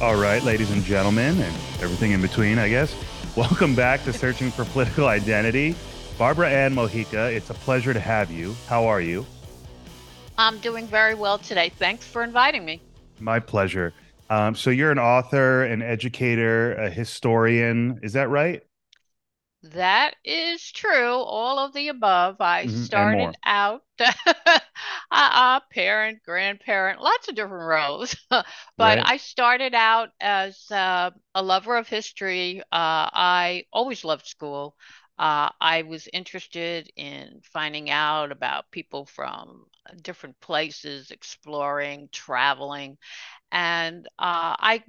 All right, ladies and gentlemen, and everything in between, I guess. Welcome back to Searching for Political Identity. Barbara Ann Mojica, it's a pleasure to have you. How are you? I'm doing very well today. Thanks for inviting me. My pleasure. Um, so, you're an author, an educator, a historian. Is that right? That is true. All of the above. I Mhm, started out a parent, grandparent, lots of different roles. But Right? I started out as uh, a lover of history. Uh, I always loved school. Uh, I was interested in finding out about people from different places, exploring, traveling, and uh, I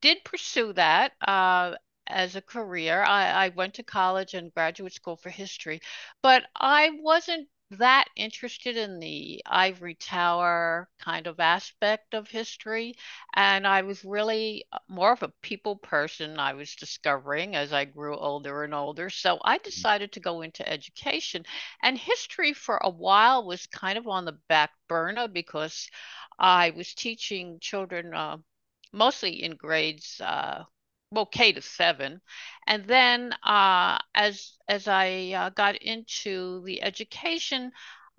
did pursue that uh, as a career. I, I went to college and graduate school for history, but I wasn't that interested in the ivory tower kind of aspect of history. And I was really uh, more of a people person, I was discovering as I grew older and older. So I decided to go into education. And history for a while was kind of on the back burner because I was teaching children. Uh, mostly in grades uh, well K to seven, and then uh, as as I uh, got into the education,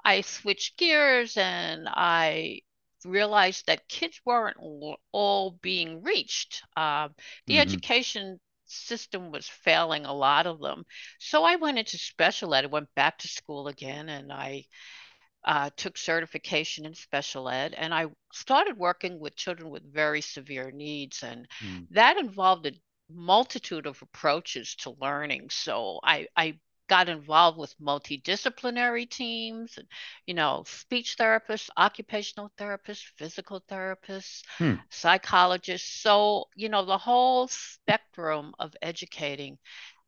I switched gears and I realized that kids weren't all, being reached. Uh, the hmm education system was failing a lot of them, so I went into special ed. I went back to school again, and I uh, took certification in special ed, and I started working with children with very severe needs, and that involved a multitude of approaches to learning. So I, I got involved with multidisciplinary teams, and you know, speech therapists, occupational therapists, physical therapists, Hmm. psychologists. So you know, the whole spectrum of educating.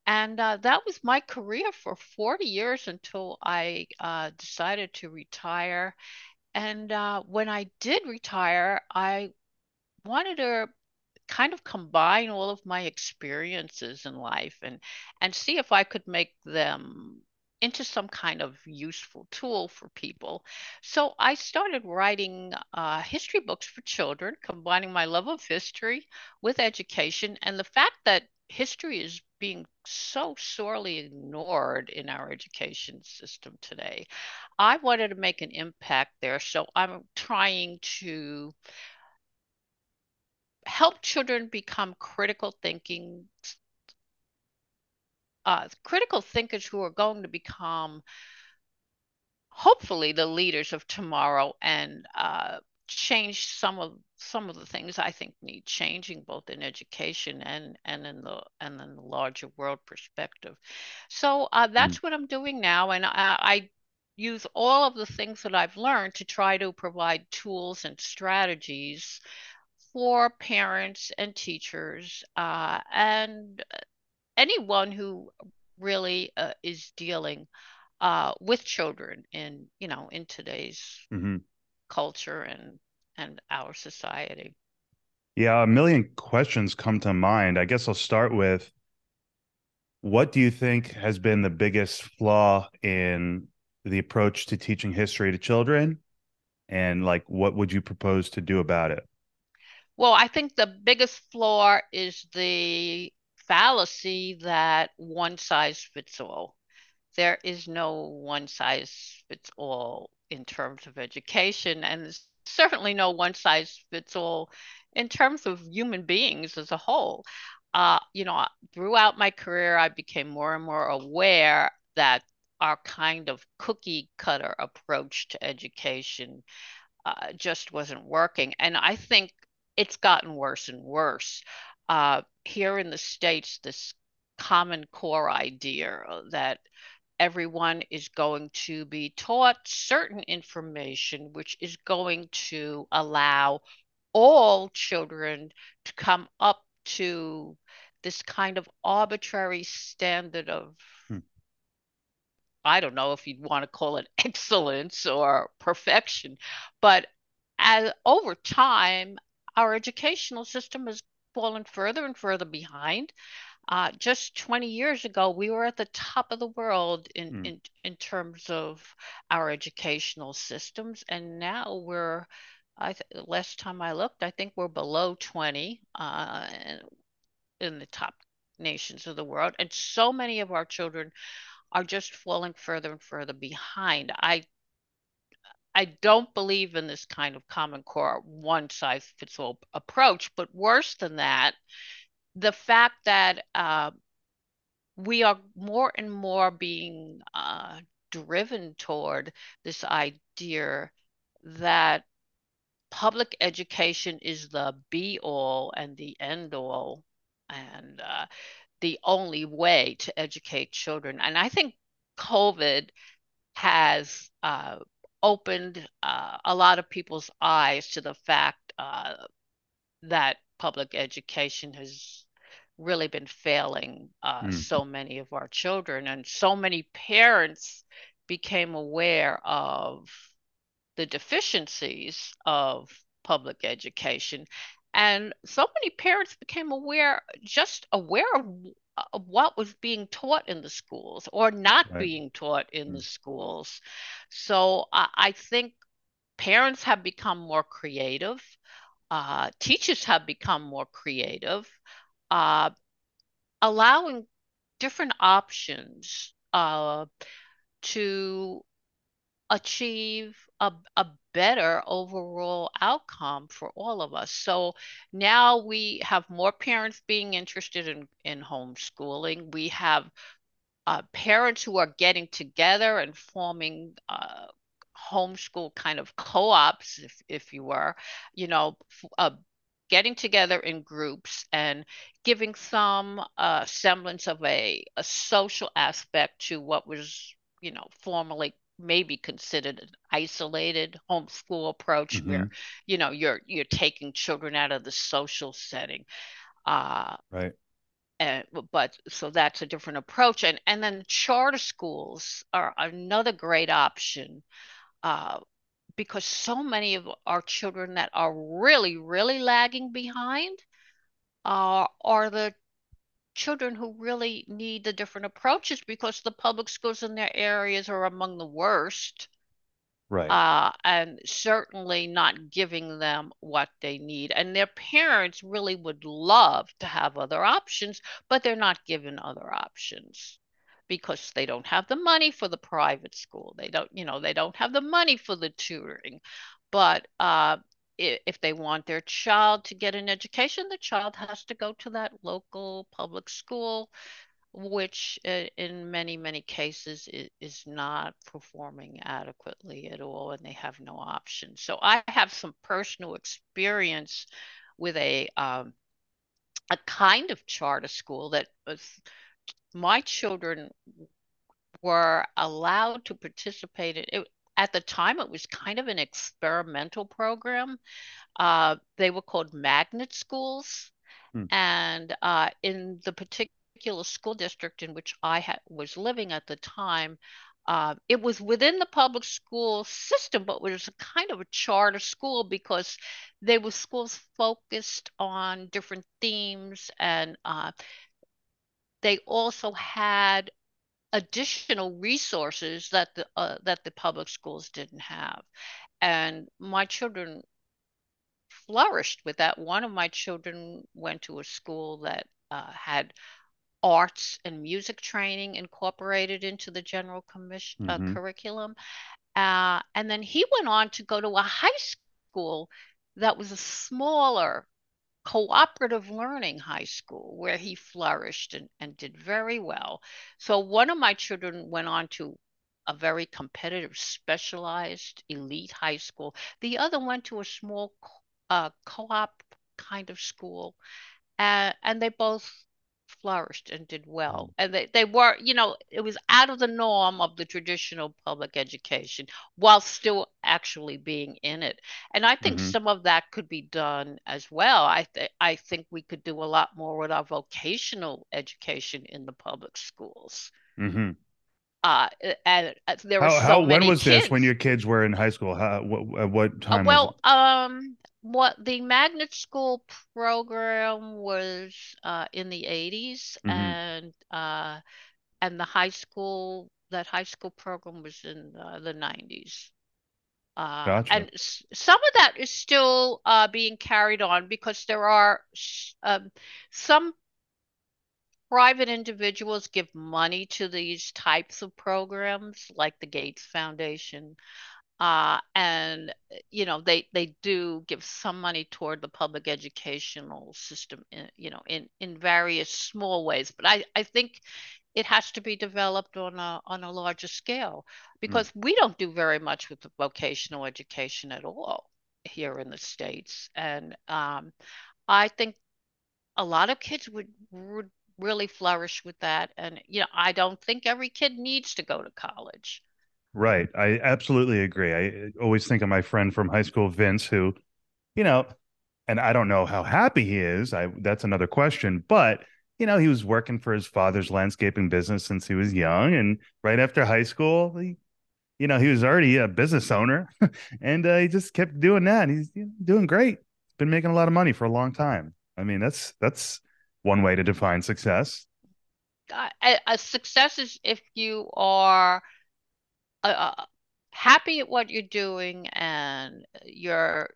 And uh, that was my career for 40 years until I uh, decided to retire. And uh, when I did retire, I wanted to kind of combine all of my experiences in life and and see if I could make them into some kind of useful tool for people. So I started writing uh, history books for children, combining my love of history with education and the fact that history is being so sorely ignored in our education system today. I wanted to make an impact there, so I'm trying to help children become critical thinking uh, critical thinkers who are going to become hopefully the leaders of tomorrow and uh, change some of some of the things I think need changing both in education and and in the and in the larger world perspective. So uh, hmm that's what I'm doing now, and I, I use all of the things that I've learned to try to provide tools and strategies for parents and teachers uh, and anyone who really uh, is dealing uh, with children in, you know, in today's hmm culture and and our society. Yeah, a million questions come to mind. I guess I'll start with what do you think has been the biggest flaw in the approach to teaching history to children? And like, what would you propose to do about it? Well, I think the biggest flaw is the fallacy that one size fits all. There is no one size fits all in terms of education, and certainly no one size fits all in terms of human beings as a whole. Uh, you know, throughout my career, I became more and more aware that our kind of cookie cutter approach to education uh, just wasn't working. And I think it's gotten worse and worse. Uh, here in the States, this Common Core idea that everyone is going to be taught certain information, which is going to allow all children to come up to this kind of arbitrary standard of Hmm. I don't know if you'd want to call it excellence or perfection, but as over time, our educational system has fallen further and further behind. Uh, just 20 years ago, we were at the top of the world in, Hmm. in, in terms of our educational systems, and now we're I th last time I looked, I think we're below 20 uh, in the top nations of the world, and so many of our children are just falling further and further behind. I I don't believe in this kind of common core one size fits all approach, but worse than that, the fact that uh, we are more and more being uh, driven toward this idea that public education is the be all and the end all and uh, the only way to educate children. And I think COVID has uh, opened uh, a lot of people's eyes to the fact uh, that public education has really been failing uh, mm. so many of our children, and so many parents became aware of the deficiencies of public education. And so many parents became aware, just aware of, of what was being taught in the schools or not right. being taught in mm. the schools. So I, I think parents have become more creative. Uh, teachers have become more creative uh, allowing different options uh, to achieve a, a better overall outcome for all of us. So now we have more parents being interested in, in homeschooling. We have uh, parents who are getting together and forming uh, homeschool kind of co-ops, if, if you were, you know, uh, getting together in groups and giving some uh, semblance of a, a social aspect to what was, you know, formerly maybe considered an isolated homeschool approach mm-hmm. where, you know, you're you're taking children out of the social setting. Uh, right. And, but so that's a different approach and and then charter schools are another great option uh, because so many of our children that are really, really lagging behind uh, are the children who really need the different approaches because the public schools in their areas are among the worst. Right. Uh, and certainly not giving them what they need. And their parents really would love to have other options, but they're not given other options because they don't have the money for the private school. They don't, you know, they don't have the money for the tutoring. But uh, if they want their child to get an education, the child has to go to that local public school, which uh, in many, many cases is not performing adequately at all, and they have no option. So I have some personal experience with a um, a kind of charter school that was my children were allowed to participate in it. At the time, it was kind of an experimental program. Uh, they were called magnet schools. Hmm. And uh, in the particular school district in which I ha- was living at the time, uh, it was within the public school system, but it was a kind of a charter school because they were schools focused on different themes and uh, they also had additional resources that the uh, that the public schools didn't have. And my children flourished with that. One of my children went to a school that uh, had arts and music training incorporated into the general commission uh, mm-hmm. curriculum. Uh, and then he went on to go to a high school that was a smaller cooperative learning high school where he flourished and, and did very well. So one of my children went on to a very competitive, specialized elite high school. The other went to a small uh, co op kind of school. Uh, and they both flourished and did well. Mm. And they, they were, you know, it was out of the norm of the traditional public education while still actually being in it. And I think mm-hmm. some of that could be done as well. I th- I think we could do a lot more with our vocational education in the public schools. Mm-hmm. Uh, and uh, there how, so how when was kids. this when your kids were in high school? How, what, at what uh, time? Uh, well, um, what the magnet school program was uh, in the 80s mm-hmm. and uh, and the high school that high school program was in uh, the 90s Uh, Gotcha. and some of that is still uh, being carried on because there are um, some private individuals give money to these types of programs, like the Gates Foundation. Uh, and you know they they do give some money toward the public educational system in, you know in in various small ways but i i think it has to be developed on a on a larger scale because mm. we don't do very much with the vocational education at all here in the states. And um, i think a lot of kids would, would really flourish with that. And you know i don't think every kid needs to go to college right i absolutely agree i always think of my friend from high school vince who you know and i don't know how happy he is i that's another question but you know, he was working for his father's landscaping business since he was young. And right after high school, he, you know, he was already a business owner and uh, he just kept doing that. He's doing great. Been making a lot of money for a long time. I mean, that's, that's one way to define success. Uh, a success is if you are uh, uh, happy at what you're doing and you're,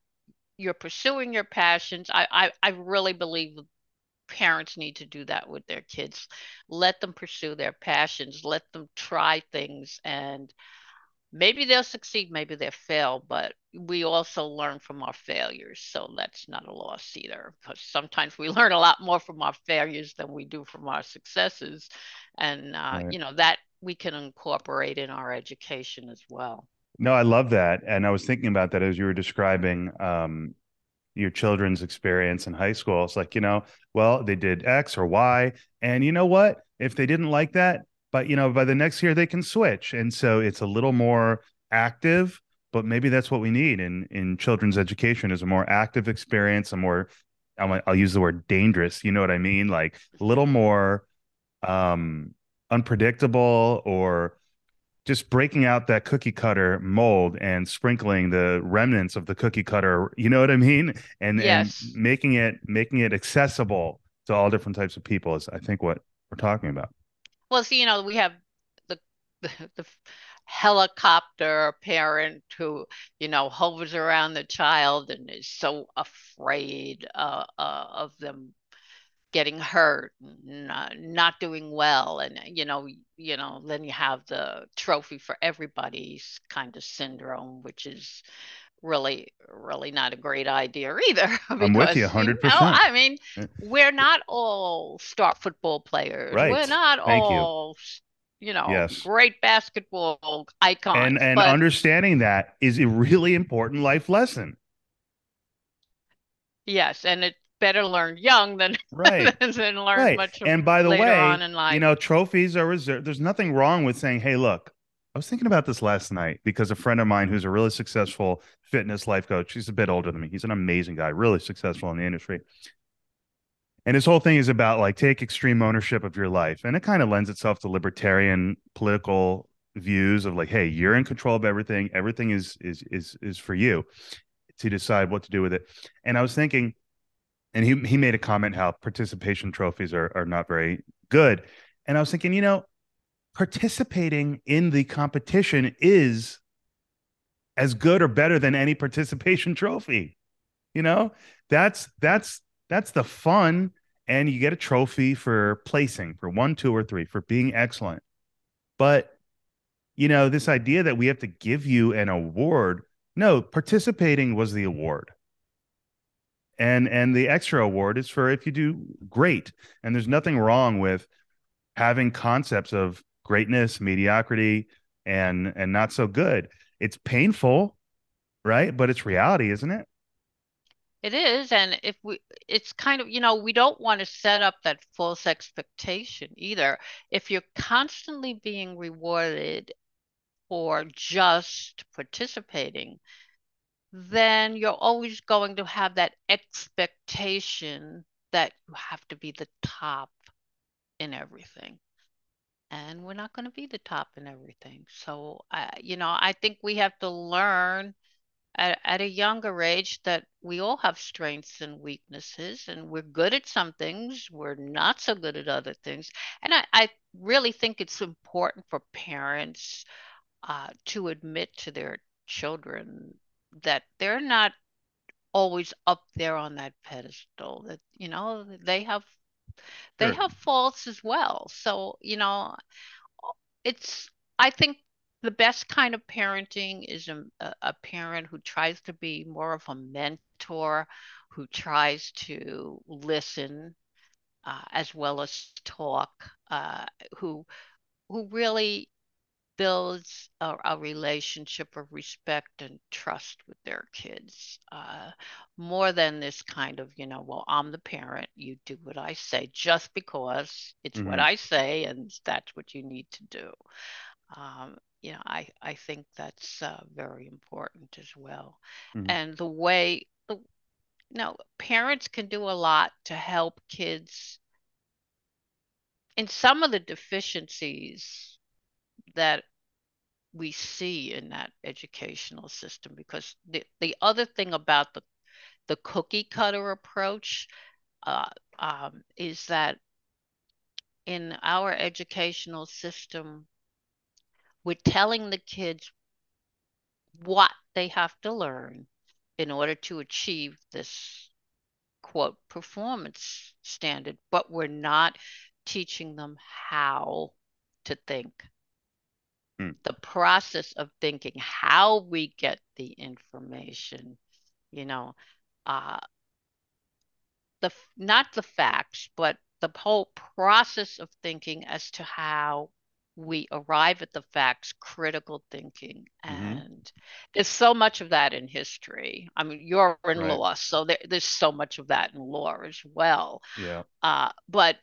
you're pursuing your passions. I, I, I really believe parents need to do that with their kids. Let them pursue their passions, let them try things and maybe they'll succeed, maybe they'll fail, but we also learn from our failures. So that's not a loss either, because sometimes we learn a lot more from our failures than we do from our successes. And, uh, right. you know, that we can incorporate in our education as well. No, I love that. And I was thinking about that as you were describing um, your children's experience in high school. It's like, you know, well, they did X or Y. And you know what? If they didn't like that, but you know, by the next year they can switch. And so it's a little more active, but maybe that's what we need in in children's education is a more active experience, a more I'll, I'll use the word dangerous. You know what I mean? Like a little more um unpredictable or just breaking out that cookie cutter mold and sprinkling the remnants of the cookie cutter you know what i mean and yes. and making it making it accessible to all different types of people is i think what we're talking about well see you know we have the the, the helicopter parent who you know hovers around the child and is so afraid uh, uh, of them getting hurt not, uh, not doing well and uh, you know you know then you have the trophy for everybody's kind of syndrome which is really really not a great idea either because, i'm with you 100% you know, i mean eh. we're not all star football players right. we're not Thank all you. you know yes. great basketball icons and and but, understanding that is a really important life lesson yes and it better learn young than right than learn right. much. And by the way, you know, trophies are reserved. There's nothing wrong with saying, "Hey, look, I was thinking about this last night because a friend of mine who's a really successful fitness life coach, he's a bit older than me. He's an amazing guy, really successful in the industry. And his whole thing is about like take extreme ownership of your life. And it kind of lends itself to libertarian political views of like, hey, you're in control of everything. Everything is is is is for you to decide what to do with it. And I was thinking, and he he made a comment how participation trophies are are not very good. And I was thinking, you know, participating in the competition is as good or better than any participation trophy. You know, that's that's that's the fun and you get a trophy for placing for one, two, or three for being excellent. But you know, this idea that we have to give you an award, no, participating was the award and and the extra award is for if you do great. And there's nothing wrong with having concepts of greatness mediocrity and and not so good. It's painful right? But it's reality isn't it? It is. And if we it's kind of you know we don't want to set up that false expectation either. If you're constantly being rewarded for just participating then you're always going to have that expectation that you have to be the top in everything. And we're not going to be the top in everything. So, you know, I think we have to learn at, at a younger age that we all have strengths and weaknesses, and we're good at some things, we're not so good at other things. And I, I really think it's important for parents uh, to admit to their children that they're not always up there on that pedestal that you know they have they Sure. have faults as well so you know it's i think the best kind of parenting is a, a parent who tries to be more of a mentor who tries to listen uh, as well as talk uh, who who really builds a, a, relationship of respect and trust with their kids uh, more than this kind of you know well i'm the parent you do what i say just because it's mm-hmm. what i say and that's what you need to do um, you know i i think that's uh, very important as well mm-hmm. and the way you know parents can do a lot to help kids in some of the deficiencies that we see in that educational system because the, the other thing about the the cookie cutter approach uh, um, is that in our educational system we're telling the kids what they have to learn in order to achieve this quote performance standard but we're not teaching them how to think Hmm. the process of thinking how we get the information you know uh the not the facts but the whole process of thinking as to how we arrive at the facts critical thinking mm-hmm. and mm-hmm. there's so much of that in history i mean you're in right. law so there, there's so much of that in law as well yeah uh, but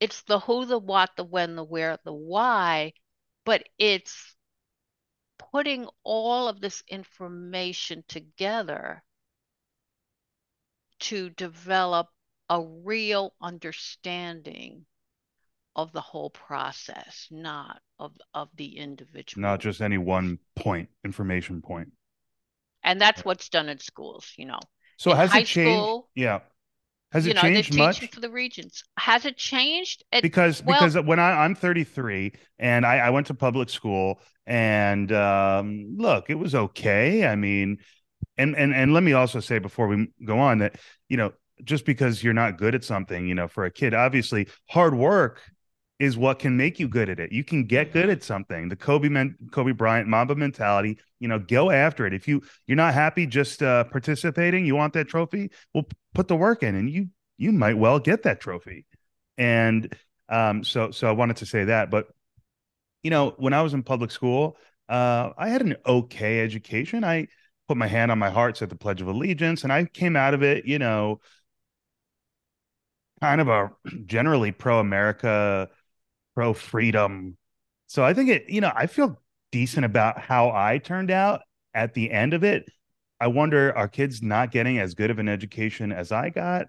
it's the who the what the when the where the why but it's putting all of this information together to develop a real understanding of the whole process, not of of the individual. Not just any one point, information point. And that's what's done in schools, you know. So in has it changed? School, yeah. Has it know, changed much for the regions? Has it changed? It, because well, because when I, I'm 33 and I, I went to public school and um, look, it was okay. I mean, and and and let me also say before we go on that you know just because you're not good at something, you know, for a kid, obviously hard work is what can make you good at it. You can get good at something. The Kobe men, Kobe Bryant Mamba mentality, you know, go after it. If you you're not happy just uh, participating, you want that trophy, well, put the work in, and you you might well get that trophy. And um, so so I wanted to say that, but you know, when I was in public school, uh, I had an okay education. I put my hand on my heart, said the Pledge of Allegiance, and I came out of it, you know, kind of a generally pro America pro freedom. So I think it, you know, I feel decent about how I turned out at the end of it. I wonder are kids not getting as good of an education as I got?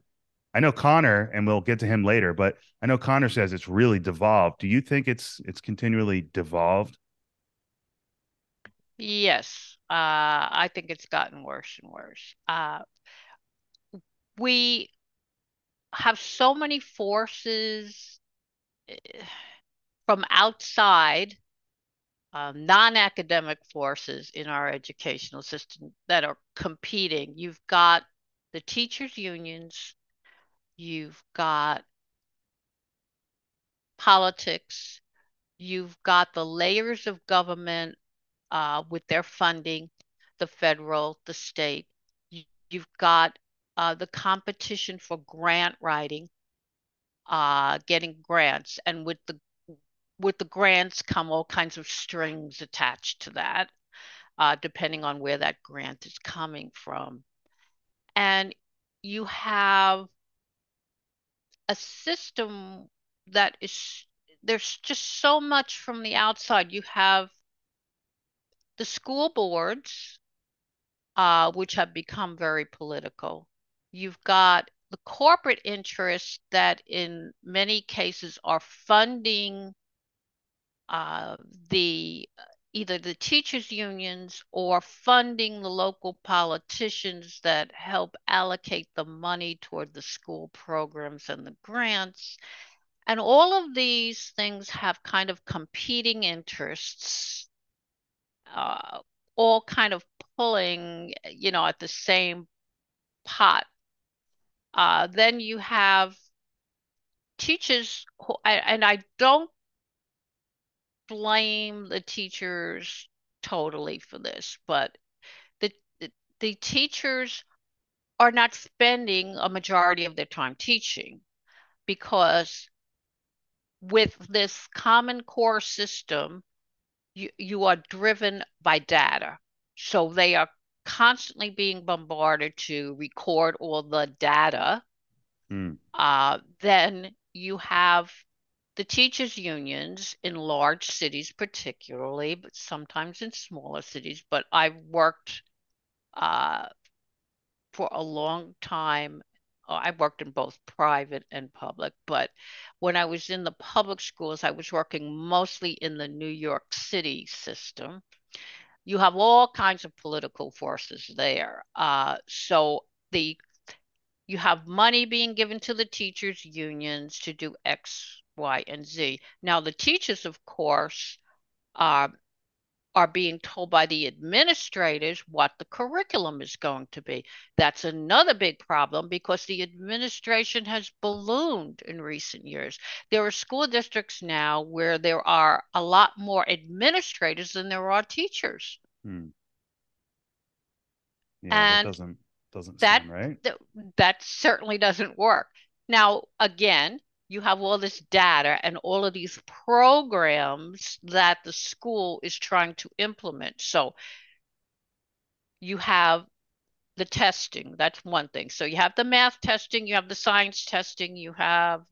I know Connor, and we'll get to him later, but I know Connor says it's really devolved. Do you think it's it's continually devolved? Yes, uh, I think it's gotten worse and worse. Uh, we have so many forces eh, from outside um, non-academic forces in our educational system that are competing. You've got the teachers' unions, you've got politics, you've got the layers of government uh, with their funding, the federal, the state. You, have got uh, the competition for grant writing, uh, getting grants, and with the with the grants come all kinds of strings attached to that, uh, depending on where that grant is coming from. And you have a system that is, there's just so much from the outside. You have the school boards, uh, which have become very political. You've got the corporate interests that in many cases are funding uh, the either the teachers unions or funding the local politicians that help allocate the money toward the school programs and the grants and all of these things have kind of competing interests uh, all kind of pulling, you know, at the same pot. Uh, then you have teachers who, and I don't blame the teachers totally for this, but the, the, teachers are not spending a majority of their time teaching because with this common core system you, you are driven by data so they are constantly being bombarded to record all the data mm. uh, then you have the teachers unions in large cities particularly but sometimes in smaller cities but i've worked uh, for a long time. Uh, I worked in both private and public, but when I was in the public schools, I was working mostly in the New York City system. You have all kinds of political forces there. Uh, so the you have money being given to the teachers unions to do X, Y, and Z. Now the teachers, of course, uh, are being told by the administrators what the curriculum is going to be. That's another big problem because the administration has ballooned in recent years. There are school districts now where there are a lot more administrators than there are teachers. Hmm. Yeah, and that doesn't doesn't that, right. Th- that certainly doesn't work. Now, again, you have all this data and all of these programs that the school is trying to implement. So you have the testing, that's one thing. So you have the math testing, you have the science testing, you have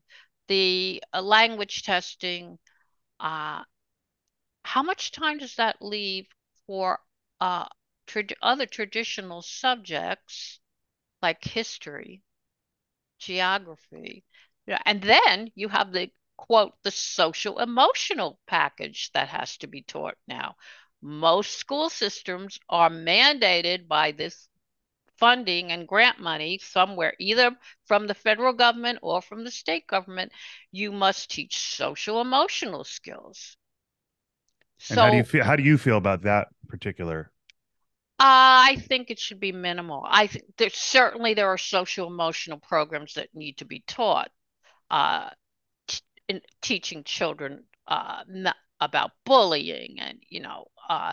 the uh, language testing. Uh, how much time does that leave for uh, other traditional subjects like history, geography, and then you have the quote, the social emotional package that has to be taught now. Most school systems are mandated by this funding and grant money somewhere, either from the federal government or from the state government. You must teach social emotional skills. And so, how do you feel? How do you feel about that particular? Uh, I think it should be minimal. I think there certainly there are social emotional programs that need to be taught, uh, t- in teaching children uh, about bullying and you know uh,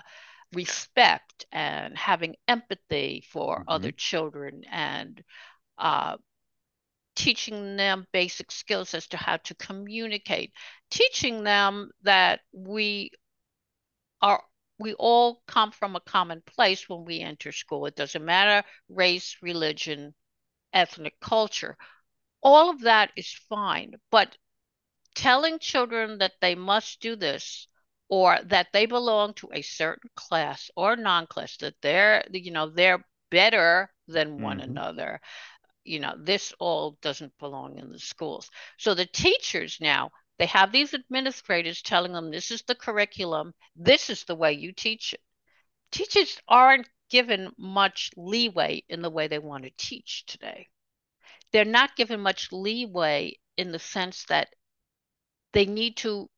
respect and having empathy for mm-hmm. other children and uh, teaching them basic skills as to how to communicate teaching them that we are we all come from a common place when we enter school it doesn't matter race religion ethnic culture all of that is fine. But telling children that they must do this or that they belong to a certain class or non-class that they're you know they're better than one mm-hmm. another you know this all doesn't belong in the schools so the teachers now they have these administrators telling them this is the curriculum this is the way you teach it teachers aren't given much leeway in the way they want to teach today they're not given much leeway in the sense that they need to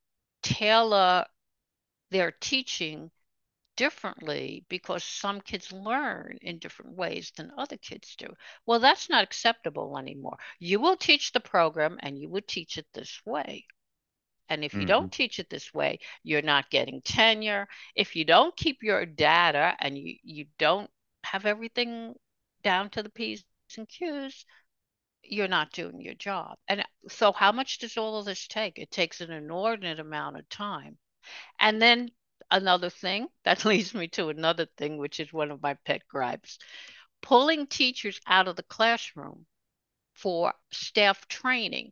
tailor their teaching differently because some kids learn in different ways than other kids do. Well, that's not acceptable anymore. You will teach the program and you will teach it this way. And if you mm-hmm. don't teach it this way, you're not getting tenure. If you don't keep your data and you, you don't have everything down to the P's and Q's, you're not doing your job. And so, how much does all of this take? It takes an inordinate amount of time. And then another thing that leads me to another thing, which is one of my pet gripes pulling teachers out of the classroom for staff training.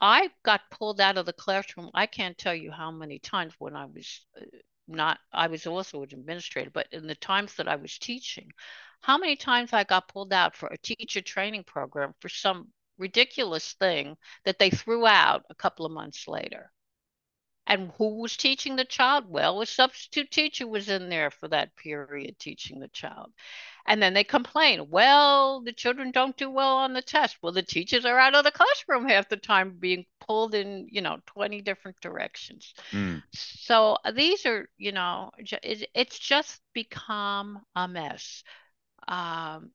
I got pulled out of the classroom. I can't tell you how many times when I was uh, not, I was also an administrator, but in the times that I was teaching, how many times I got pulled out for a teacher training program for some ridiculous thing that they threw out a couple of months later. And who was teaching the child? Well, a substitute teacher was in there for that period teaching the child. And then they complain, well, the children don't do well on the test. Well, the teachers are out of the classroom half the time being pulled in, you know, 20 different directions. Mm. So these are, you know, it's just become a mess. Um,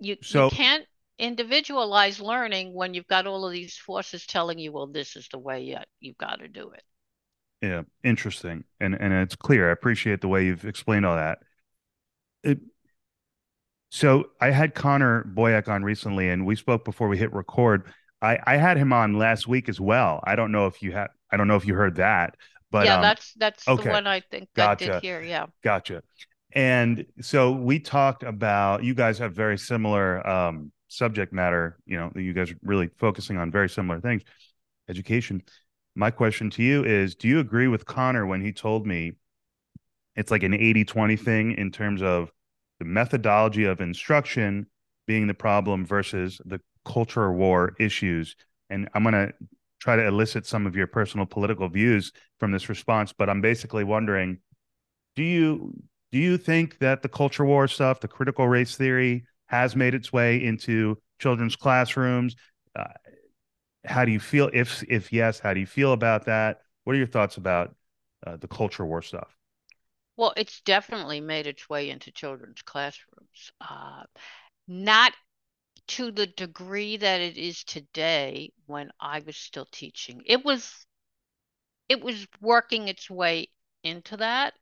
you, so, you can't individualize learning when you've got all of these forces telling you, well, this is the way you, you've got to do it. Yeah, interesting. And and it's clear. I appreciate the way you've explained all that it, so I had Connor Boyack on recently, and we spoke before we hit record. I, I had him on last week as well. I don't know if you had. I don't know if you heard that, but yeah, um, that's that's okay. the one I think gotcha. I did hear. Yeah, gotcha. And so we talked about. You guys have very similar um, subject matter. You know, you guys are really focusing on very similar things. Education. My question to you is: Do you agree with Connor when he told me it's like an 80-20 thing in terms of the methodology of instruction being the problem versus the culture war issues. And I'm going to try to elicit some of your personal political views from this response, but I'm basically wondering do you do you think that the culture war stuff, the critical race theory has made its way into children's classrooms? Uh, how do you feel if if yes, how do you feel about that? What are your thoughts about uh, the culture war stuff? Well, it's definitely made its way into children's classrooms. Uh, not to the degree that it is today when I was still teaching. It was it was working its way into that.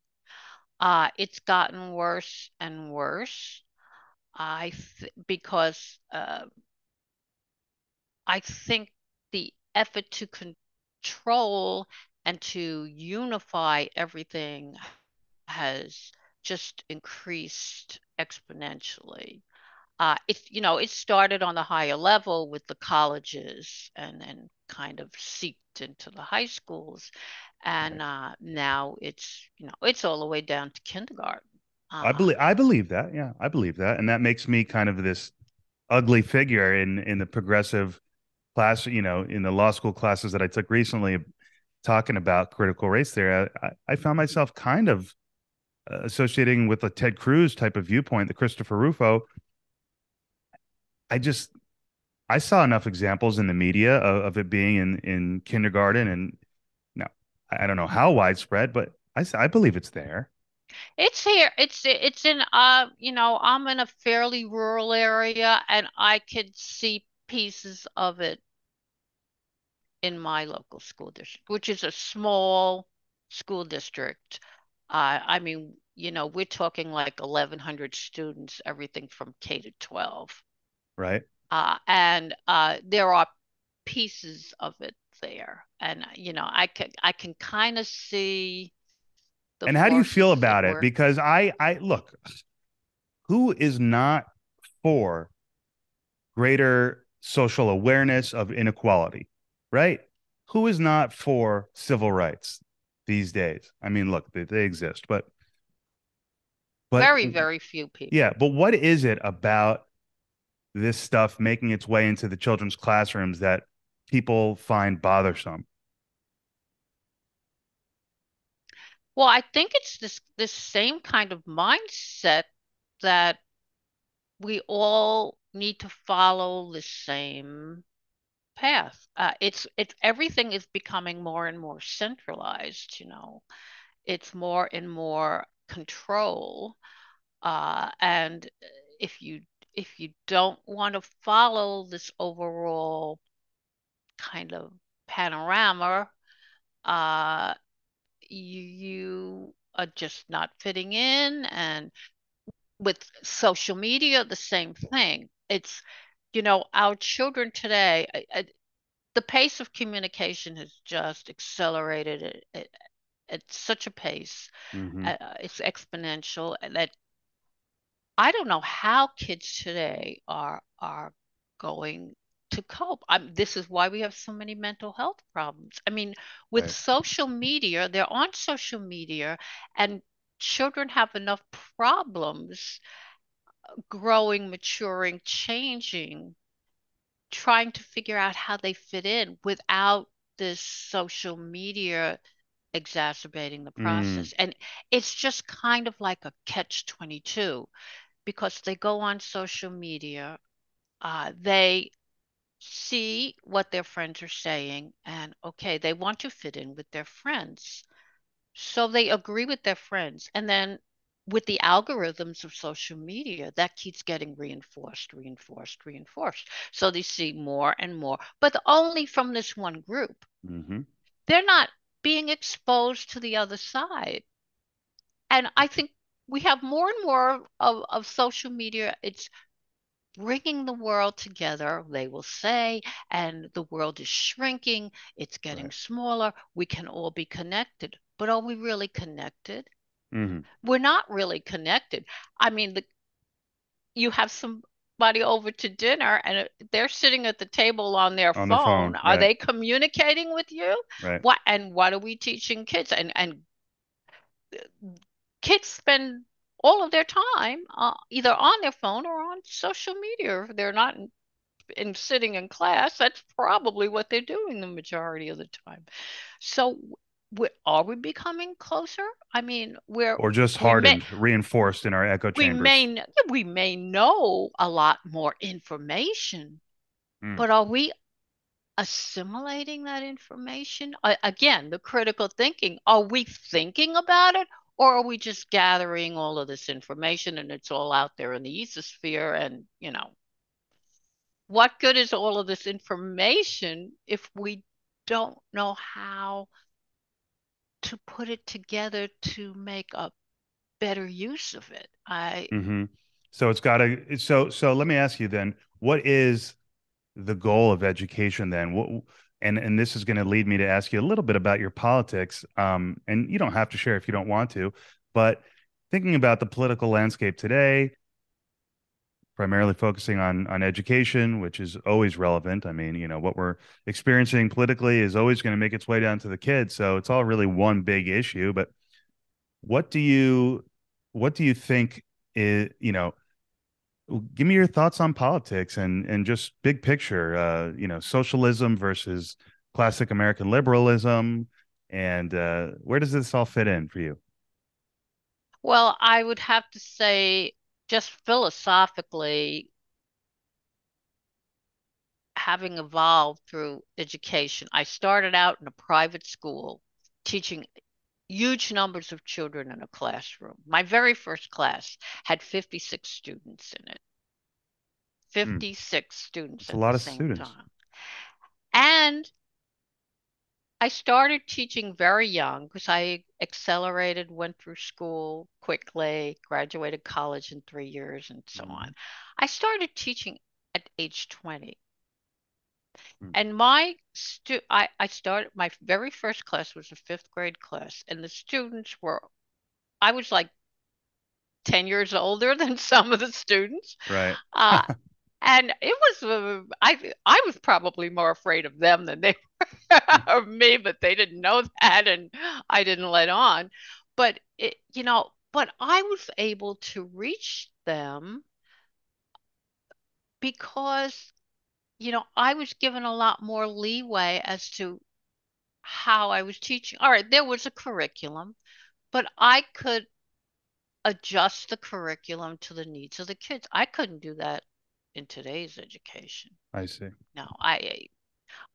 Uh, it's gotten worse and worse. I th- because uh, I think the effort to control and to unify everything has just increased exponentially. Uh, it you know it started on the higher level with the colleges and then kind of seeped into the high schools, and uh, now it's you know it's all the way down to kindergarten. Uh, I believe I believe that yeah I believe that, and that makes me kind of this ugly figure in in the progressive class you know in the law school classes that I took recently talking about critical race theory. I, I found myself kind of associating with a Ted Cruz type of viewpoint, the Christopher Rufo. I just I saw enough examples in the media of, of it being in in kindergarten, and now I don't know how widespread, but I I believe it's there. It's here. It's it's in uh you know I'm in a fairly rural area, and I could see pieces of it in my local school district, which is a small school district. Uh, I mean, you know, we're talking like 1,100 students, everything from K to 12. Right. Uh, and uh, there are pieces of it there, and you know, I can I can kind of see. And how do you feel about it? Because I I look, who is not for greater social awareness of inequality, right? Who is not for civil rights? these days. I mean, look, they, they exist, but but very very few people. Yeah, but what is it about this stuff making its way into the children's classrooms that people find bothersome? Well, I think it's this this same kind of mindset that we all need to follow the same path. Uh, it's it's everything is becoming more and more centralized. You know, it's more and more control. Uh, and if you if you don't want to follow this overall kind of panorama, uh, you, you are just not fitting in. And with social media, the same thing. It's you know, our children today, the pace of communication has just accelerated at, at, at such a pace. Mm-hmm. Uh, it's exponential that I don't know how kids today are are going to cope. I'm, this is why we have so many mental health problems. I mean, with right. social media, they're on social media, and children have enough problems growing, maturing, changing, trying to figure out how they fit in without this social media exacerbating the Mm, process. And it's just kind of like a catch 22 because they go on social media, uh, they see what their friends are saying, and okay, they want to fit in with their friends. So they agree with their friends. And then with the algorithms of social media, that keeps getting reinforced, reinforced, reinforced. So they see more and more, but only from this one group. hmm They're not being exposed to the other side. And I think we have more and more of, of social media. It's bringing the world together, they will say, and the world is shrinking, it's getting Right. smaller, we can all be connected. But are we really connected? hmm We're not really connected. I mean, the, you have somebody over to dinner and they're sitting at the table on their On phone, phone. Are right. they communicating with you? Right. What and what are we teaching kids? And and kids spend all of their time uh, either on their phone or on social media. If they're not in, in sitting in class, that's probably what they're doing the majority of the time. So, we, are we becoming closer? I mean, we're Or just we may hardened, reinforced in our echo chambers. we may we may know a lot more information, Mm. but are we assimilating that information? Again, the critical thinking. Are we thinking about it, or are we just gathering all of this information and it's all out there in the ethosphere? And you know, what good is all of this information if we don't know how to put it together to make a better use of it? I hmm So it's got to. So so let me ask you then, what is the goal of education then? What and and this is going to lead me to ask you a little bit about your politics. Um, and you don't have to share if you don't want to, but thinking about the political landscape today, primarily focusing on on education, which is always relevant. I mean, you know, what we're experiencing politically is always going to make its way down to the kids. So it's all really one big issue. But what do you what do you think is, you know, give me your thoughts on politics and and just big picture, uh, you know, socialism versus classic American liberalism, and uh, where does this all fit in for you? well, I would have to say, just philosophically, having evolved through education, I started out in a private school teaching huge numbers of children in a classroom. My very first class had 56 students in it. Hmm. 56 students It's a lot the of same students. time. And I started teaching very young because I accelerated, went through school quickly, graduated college in three years, and so Mhm. on. I started teaching at age 20. Hmm. And my stu I, I started my very first class was a fifth grade class, and the students were I was like 10 years older than some of the students. Right. Uh, and it was uh, I I was probably more afraid of them than they were of me, but they didn't know that, and I didn't let on. But it, you know, but I was able to reach them because, you know, I was given a lot more leeway as to how I was teaching. All right, there was a curriculum, but I could adjust the curriculum to the needs of the kids. I couldn't do that in today's education. I see. No, I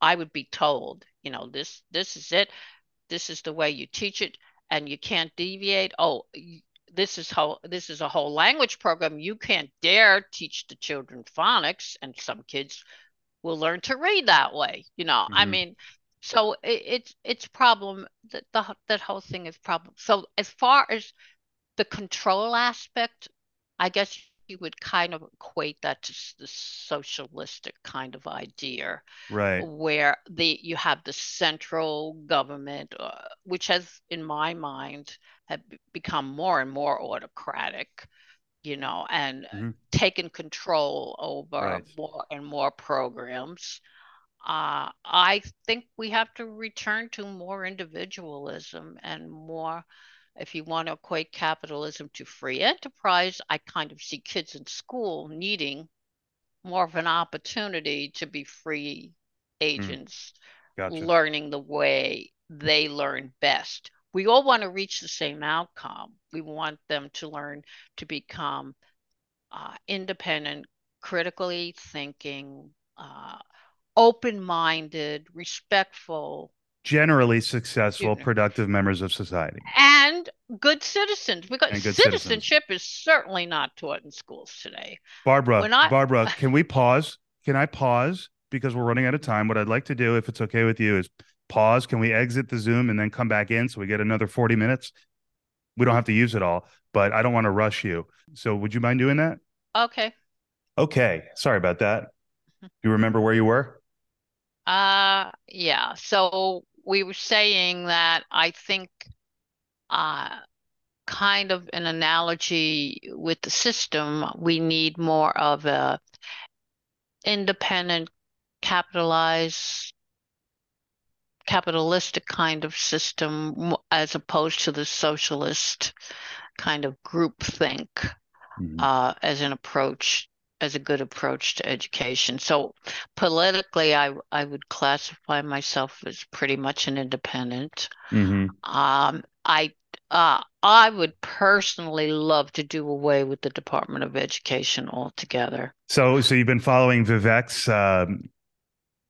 I would be told, you know, this this is it. This is the way you teach it, and you can't deviate. Oh, this is how this is a whole language program. You can't dare teach the children phonics, and some kids will learn to read that way. You know, I hmm mean, so it, it's it's problem that the that whole thing is problem. So as far as the control aspect, I guess you would kind of equate that to the socialistic kind of idea Right. where the you have the central government, uh, which has, in my mind, have become more and more autocratic, you know, and hmm taken control over Right. more and more programs. Uh, I think we have to return to more individualism and more, if you want to equate capitalism to free enterprise, I kind of see kids in school needing more of an opportunity to be free Mm. agents gotcha. learning the way they learn best. We all want to reach the same outcome. We want them to learn to become uh, independent, critically thinking, uh, open minded, respectful, generally successful, productive members of society. And good citizens, because good citizenship citizens. is certainly not taught in schools today. Barbara, I, Barbara, can we pause? Can I pause? Because we're running out of time. What I'd like to do, if it's okay with you, is pause. Can we exit the Zoom and then come back in so we get another 40 minutes? We don't have to use it all, but I don't want to rush you. So would you mind doing that? Okay. Okay. Sorry about that. Do you remember where you were? Uh yeah. So we were saying that I think uh kind of an analogy with the system, we need more of a independent capitalized capitalistic kind of system as opposed to the socialist kind of groupthink mm-hmm. uh, as an approach as a good approach to education. So politically, I I would classify myself as pretty much an independent. Mm-hmm. Um, I uh, I would personally love to do away with the Department of Education altogether. So, so you've been following Vivek's um,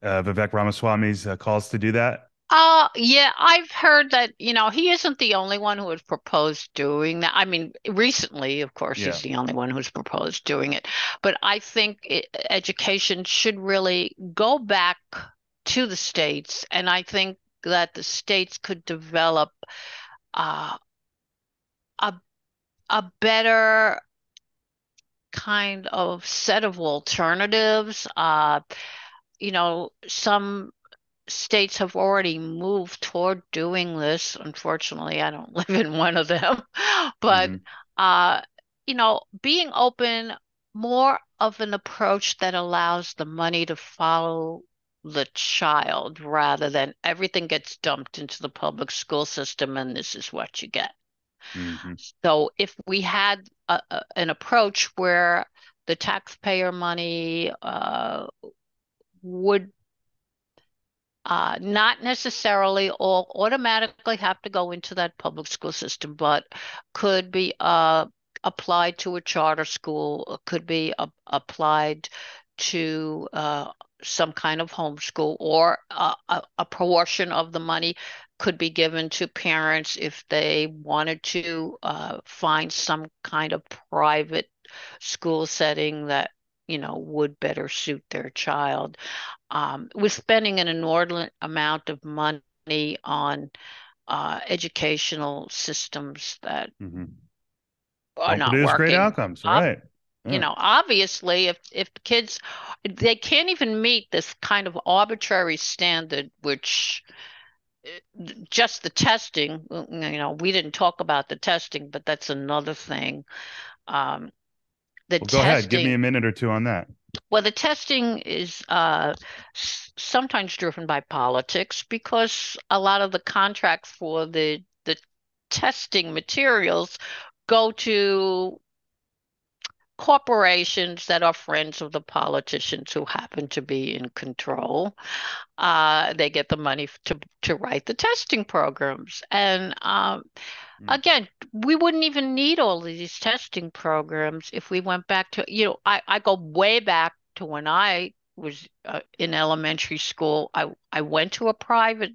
uh, Vivek Ramaswamy's uh, calls to do that. Uh yeah, I've heard that, you know, he isn't the only one who has proposed doing that. I mean, recently, of course, yeah. he's the only one who's proposed doing it. But I think it, education should really go back to the states and I think that the states could develop uh, a a better kind of set of alternatives. Uh, you know, some states have already moved toward doing this. Unfortunately, I don't live in one of them, but mm-hmm. uh, you know, being open, more of an approach that allows the money to follow the child rather than everything gets dumped into the public school system and this is what you get. Mm-hmm. So if we had a, a, an approach where the taxpayer money uh, would uh, not necessarily all automatically have to go into that public school system, but could be uh, applied to a charter school, could be applied to uh, some kind of homeschool, or a, a, portion of the money could be given to parents if they wanted to uh, find some kind of private school setting that you know would better suit their child um, we're spending an inordinate amount of money on uh, educational systems that mm-hmm. are not produce working. great outcomes, right? Yeah. You know, obviously, if if kids they can't even meet this kind of arbitrary standard, which just the testing, you know, we didn't talk about the testing, but that's another thing. Um, the well, go testing, ahead, give me a minute or two on that. Well, the testing is uh, sometimes driven by politics because a lot of the contracts for the the testing materials go to corporations that are friends of the politicians who happen to be in control. Uh, they get the money to to write the testing programs, and um, mm. again, we wouldn't even need all these testing programs if we went back to you know I I go way back to when I was uh, in elementary school. I I went to a private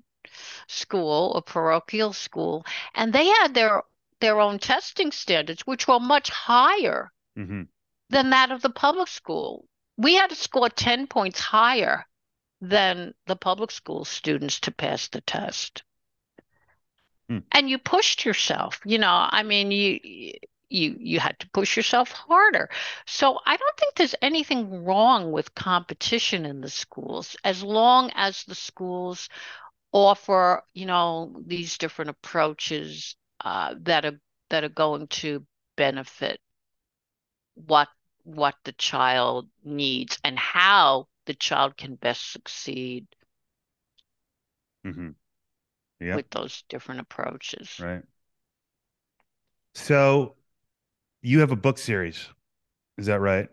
school, a parochial school, and they had their their own testing standards, which were much higher mm-hmm than that of the public school. We had to score 10 points higher than the public school students to pass the test. Hmm. And you pushed yourself, you know, I mean, you you you had to push yourself harder. So I don't think there's anything wrong with competition in the schools as long as the schools offer, you know, these different approaches uh, that are that are going to benefit what what the child needs and how the child can best succeed mm-hmm. with those different approaches. Right. So you have a book series. Is that right?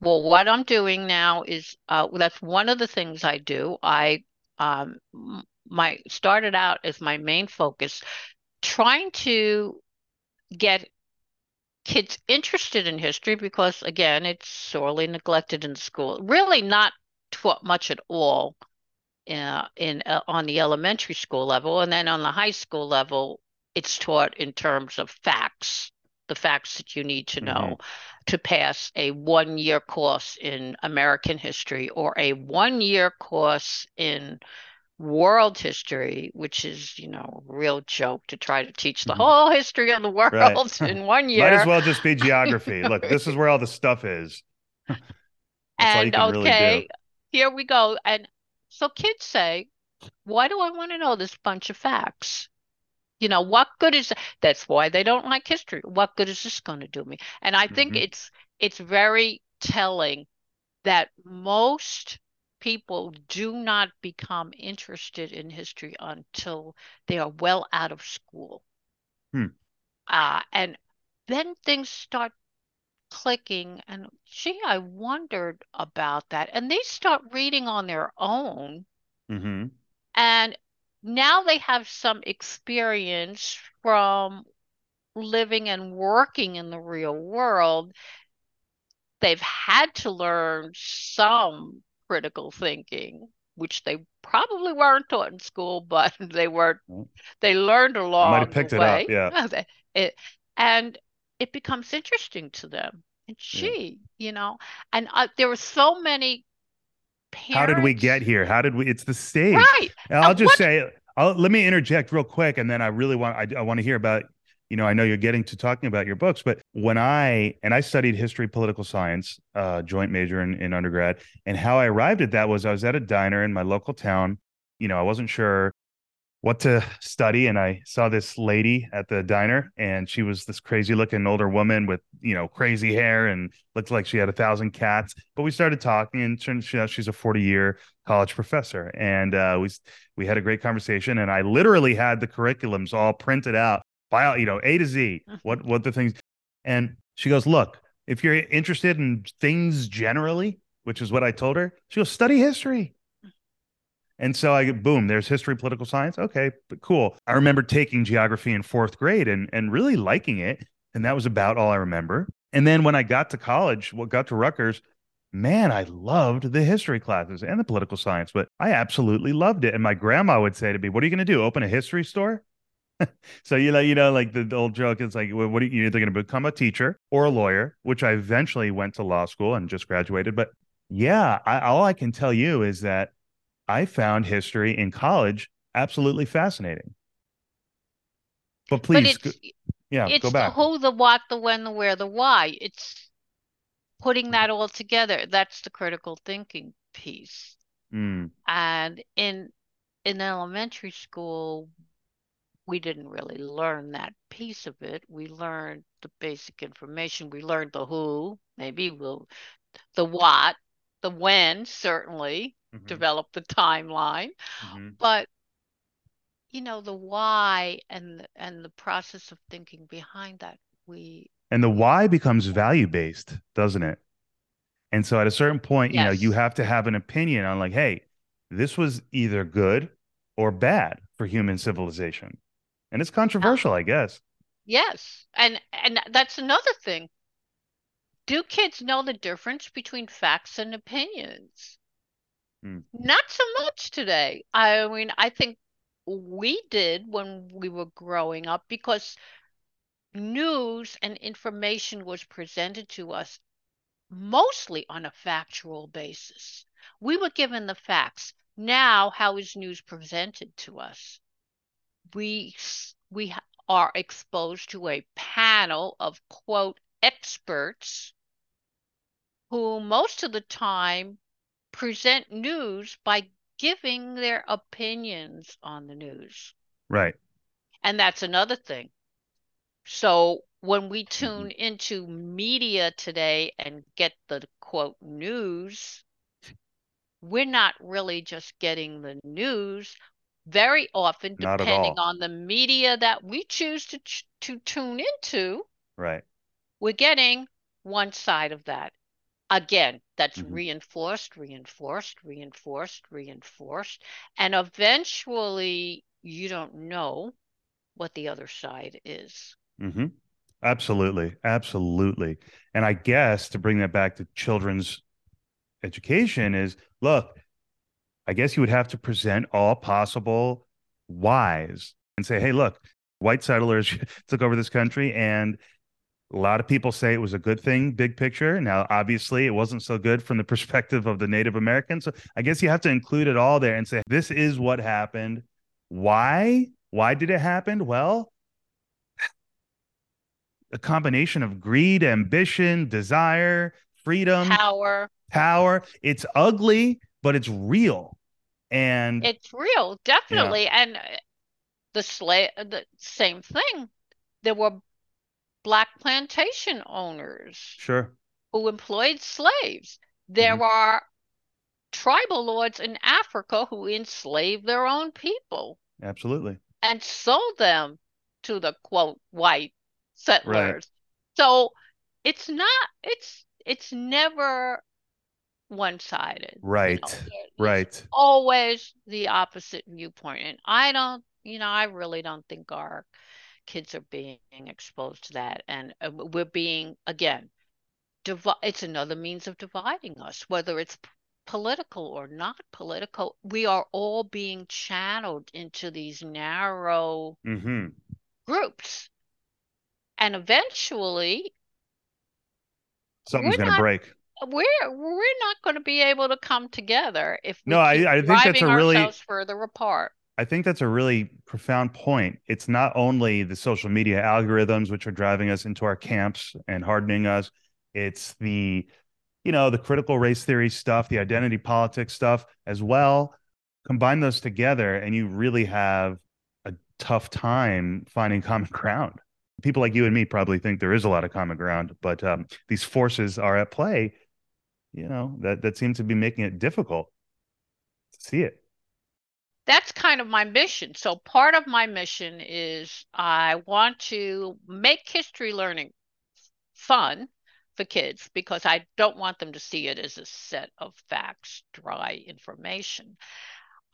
Well, what I'm doing now is uh, that's one of the things I do. I um, my started out as my main focus, trying to get kids interested in history because again, it's sorely neglected in school. Really not taught much at all uh, in uh, on the elementary school level, and then on the high school level, it's taught in terms of facts, the facts that you need to know mm-hmm. to pass a one year course in American history or a one year course in world history, which is, you know, a real joke to try to teach the mm-hmm. whole history of the world right. in one year. Might as well just be geography. Look, this is where all the stuff is. and okay, really here we go. And so kids say, why do I want to know this bunch of facts? You know, what good is that? That's why they don't like history. What good is this going to do me? And I think mm-hmm. it's it's very telling that most people do not become interested in history until they are well out of school. Hmm. Uh, and then things start clicking and gee, I wondered about that. And they start reading on their own. Mm-hmm. And now they have some experience from living and working in the real world. They've had to learn some critical thinking, which they probably weren't taught in school, but they were they learned along might have picked the it way. up, yeah. it, and it becomes interesting to them. And gee, yeah. you know, and uh, there were so many. Parents... How did we get here? How did we? It's the stage, right? I'll just what... say, I'll, let me interject real quick, and then I really want I, I want to hear about you know, I know you're getting to talking about your books, but when I and I studied history, political science, uh, joint major in, in undergrad, and how I arrived at that was I was at a diner in my local town. You know, I wasn't sure what to study, and I saw this lady at the diner, and she was this crazy looking older woman with you know crazy hair and looked like she had a thousand cats. But we started talking, and turned out she's a forty year college professor, and uh, we we had a great conversation, and I literally had the curriculums all printed out bio, you know, A to Z, mm-hmm. what what the things. And she goes, look, if you're interested in things generally, which is what I told her, she goes, study history. And so I boom, there's history, political science. Okay, but cool. I remember taking geography in fourth grade and and really liking it. And that was about all I remember. And then when I got to college, what got to Rutgers, man, I loved the history classes and the political science, but I absolutely loved it. And my grandma would say to me, What are you going to do? Open a history store? so you know, you know, like the, the old joke is like, well, what are you, either going to become a teacher or a lawyer, which I eventually went to law school and just graduated. But yeah, I, all I can tell you is that I found history in college absolutely fascinating. But please, but go, yeah, it's go back. the who, the what, the when, the where, the why. It's putting that all together. That's the critical thinking piece. Mm. And in in elementary school, we didn't really learn that piece of it. We learned the basic information. We learned the who, maybe we'll, the what, the when, certainly, mm-hmm. develop the timeline. Mm-hmm. But you know the why and and the process of thinking behind that we and the why becomes value based doesn't it and so at a certain point yes. you know you have to have an opinion on like hey this was either good or bad for human civilization and it's controversial, I guess. Yes, and and that's another thing. Do kids know the difference between facts and opinions? Hmm. Not so much today. I mean, I think we did when we were growing up because news and information was presented to us mostly on a factual basis. We were given the facts. Now, how is news presented to us? We we are exposed to a panel of quote experts who most of the time present news by giving their opinions on the news. Right. And that's another thing. So when we tune mm-hmm. into media today and get the quote news, we're not really just getting the news, very often depending on the media that we choose to to tune into right we're getting one side of that again, that's mm-hmm. reinforced, reinforced, reinforced, reinforced. And eventually, you don't know what the other side is. Mm-hmm. Absolutely. Absolutely. And I guess to bring that back to children's education is look, I guess you would have to present all possible whys and say, hey, look, white settlers took over this country and a lot of people say it was a good thing, big picture. Now, obviously, it wasn't so good from the perspective of the Native Americans. So I guess you have to include it all there and say, this is what happened. Why? Why did it happen? Well, a combination of greed, ambition, desire, freedom, power. Power. It's ugly, but it's real. And it's real, definitely. Yeah. And uh, the slave, the same thing. There were black plantation owners. Sure. Who employed slaves. There mm-hmm. are tribal lords in Africa who enslaved their own people. Absolutely. And sold them to the quote white settlers. Right. So it's not it's it's never one sided. Right. You know, right. Always the opposite viewpoint. And I don't, you know, I really don't think our kids are being exposed to that and uh, we're being again divi- it's another means of dividing us whether it's political or not political we are all being channeled into these narrow mm-hmm. groups and eventually something's going to break we're we're not going to be able to come together if no I, I think that's a really further apart I think that's a really profound point. It's not only the social media algorithms which are driving us into our camps and hardening us. It's the, you know, the critical race theory stuff, the identity politics stuff as well. Combine those together, and you really have a tough time finding common ground. People like you and me probably think there is a lot of common ground, but um, these forces are at play. You know that that seems to be making it difficult to see it that's kind of my mission. So part of my mission is I want to make history learning fun for kids because I don't want them to see it as a set of facts, dry information.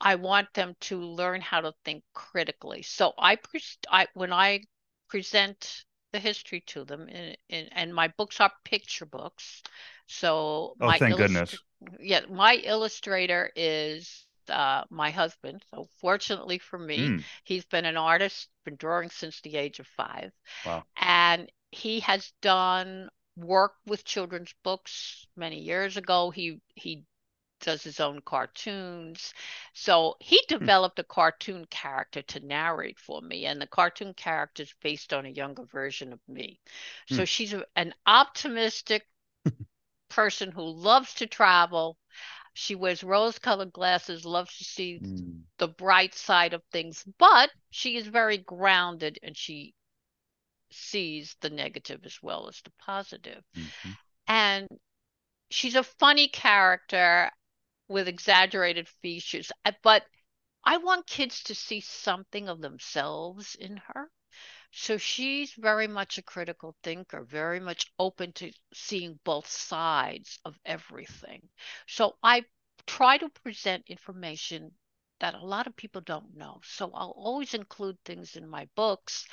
I want them to learn how to think critically. So I, pre- I when I present the history to them, in, in, and my books are picture books. So oh, thank goodness. Yeah, my illustrator is uh, my husband. So fortunately for me, mm. he's been an artist, been drawing since the age of five. Wow. And he has done work with children's books many years ago. He he does his own cartoons. So he hmm. developed mm. a cartoon character to narrate for me, and the cartoon character is based on a younger version of me. Mm. So she's a, an optimistic person who loves to travel, she wears rose colored glasses, loves to see mm. the bright side of things, but she is very grounded and she sees the negative as well as the positive. Mm-hmm. And she's a funny character with exaggerated features, but I want kids to see something of themselves in her. So she's very much a critical thinker, very much open to seeing both sides of everything. So I try to present information that a lot of people don't know. So I'll always include things in my books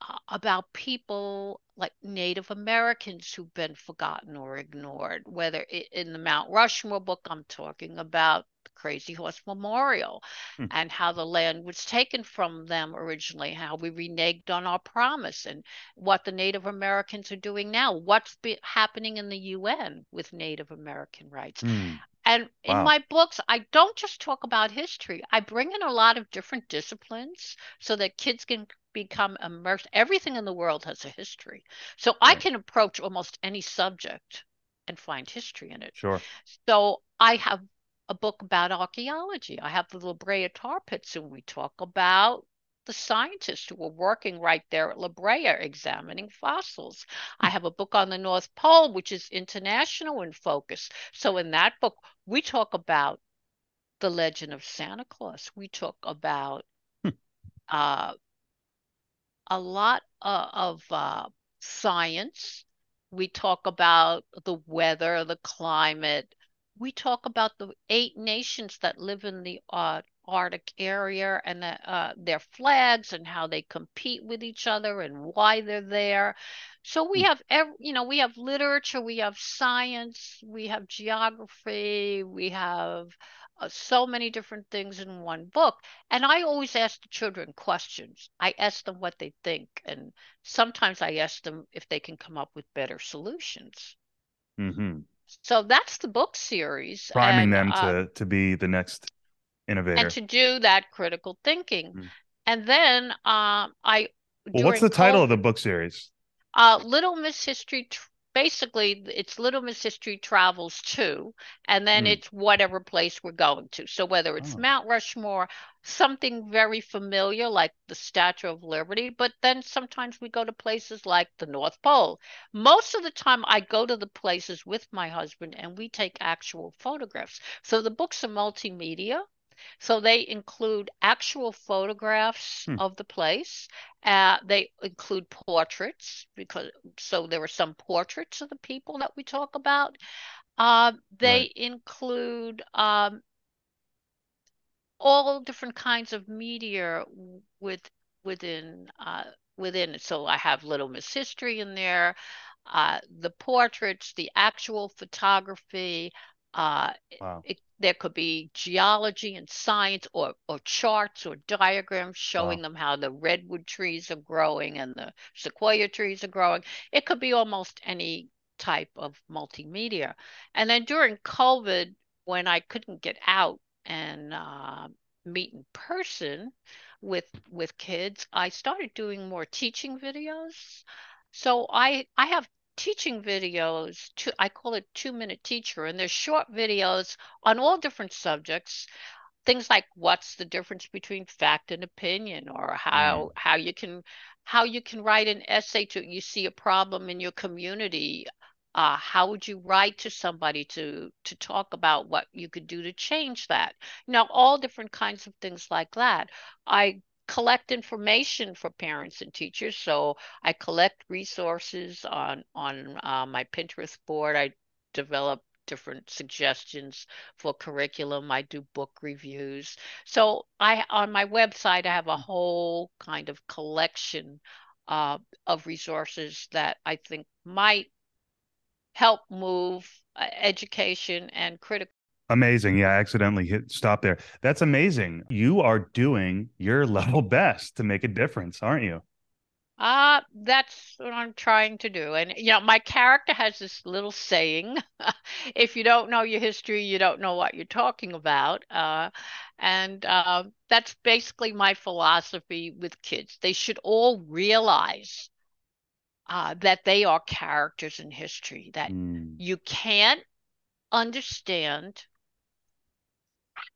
uh, about people like Native Americans who've been forgotten or ignored. Whether in the Mount Rushmore book, I'm talking about Crazy Horse Memorial hmm. and how the land was taken from them originally, how we reneged on our promise, and what the Native Americans are doing now. What's be- happening in the UN with Native American rights? Hmm. And wow. in my books, I don't just talk about history. I bring in a lot of different disciplines so that kids can become immersed. Everything in the world has a history. So right. I can approach almost any subject and find history in it. Sure. So I have a book about archaeology. I have the La Brea tar pits, and we talk about the scientists who were working right there at La Brea examining fossils. I have a book on the North Pole, which is international in focus. So in that book, we talk about the legend of Santa Claus. We talk about hmm. uh, a lot uh, of uh, science we talk about the weather, the climate. We talk about the eight nations that live in the uh, Arctic area and the, uh, their flags and how they compete with each other and why they're there. So we hmm. have, every, you know, we have literature, we have science, we have geography, we have uh, so many different things in one book. And I always ask the children questions. I ask them what they think. And sometimes I ask them if they can come up with better solutions. Mm-hmm. So that's the book series. Priming and, them uh, to, to be the next innovator. And to do that critical thinking. Mm. And then um, I. Well, what's the title of the book series? Uh, Little Miss History basically it's little miss history travels to and then mm. it's whatever place we're going to so whether it's oh. mount rushmore something very familiar like the statue of liberty but then sometimes we go to places like the north pole most of the time i go to the places with my husband and we take actual photographs so the books are multimedia so they include actual photographs hmm. of the place. Uh, they include portraits because so there are some portraits of the people that we talk about. Uh, they right. include um, all different kinds of media with within uh, within it. So I have Little Miss History in there, uh, the portraits, the actual photography. Uh, wow. it, there could be geology and science or, or charts or diagrams showing wow. them how the redwood trees are growing and the sequoia trees are growing. It could be almost any type of multimedia. And then during COVID, when I couldn't get out and uh, meet in person with with kids, I started doing more teaching videos. So I I have teaching videos to I call it two minute teacher and there's short videos on all different subjects things like what's the difference between fact and opinion or how mm. how you can how you can write an essay to you see a problem in your community uh, how would you write to somebody to to talk about what you could do to change that you know all different kinds of things like that i collect information for parents and teachers. So I collect resources on on uh, my Pinterest board. I develop different suggestions for curriculum. I do book reviews. So I on my website I have a whole kind of collection uh, of resources that I think might help move uh, education and critical Amazing. Yeah, I accidentally hit stop there. That's amazing. You are doing your level best to make a difference, aren't you? Uh, that's what I'm trying to do. And, you know, my character has this little saying if you don't know your history, you don't know what you're talking about. Uh, and uh, that's basically my philosophy with kids. They should all realize uh, that they are characters in history, that mm. you can't understand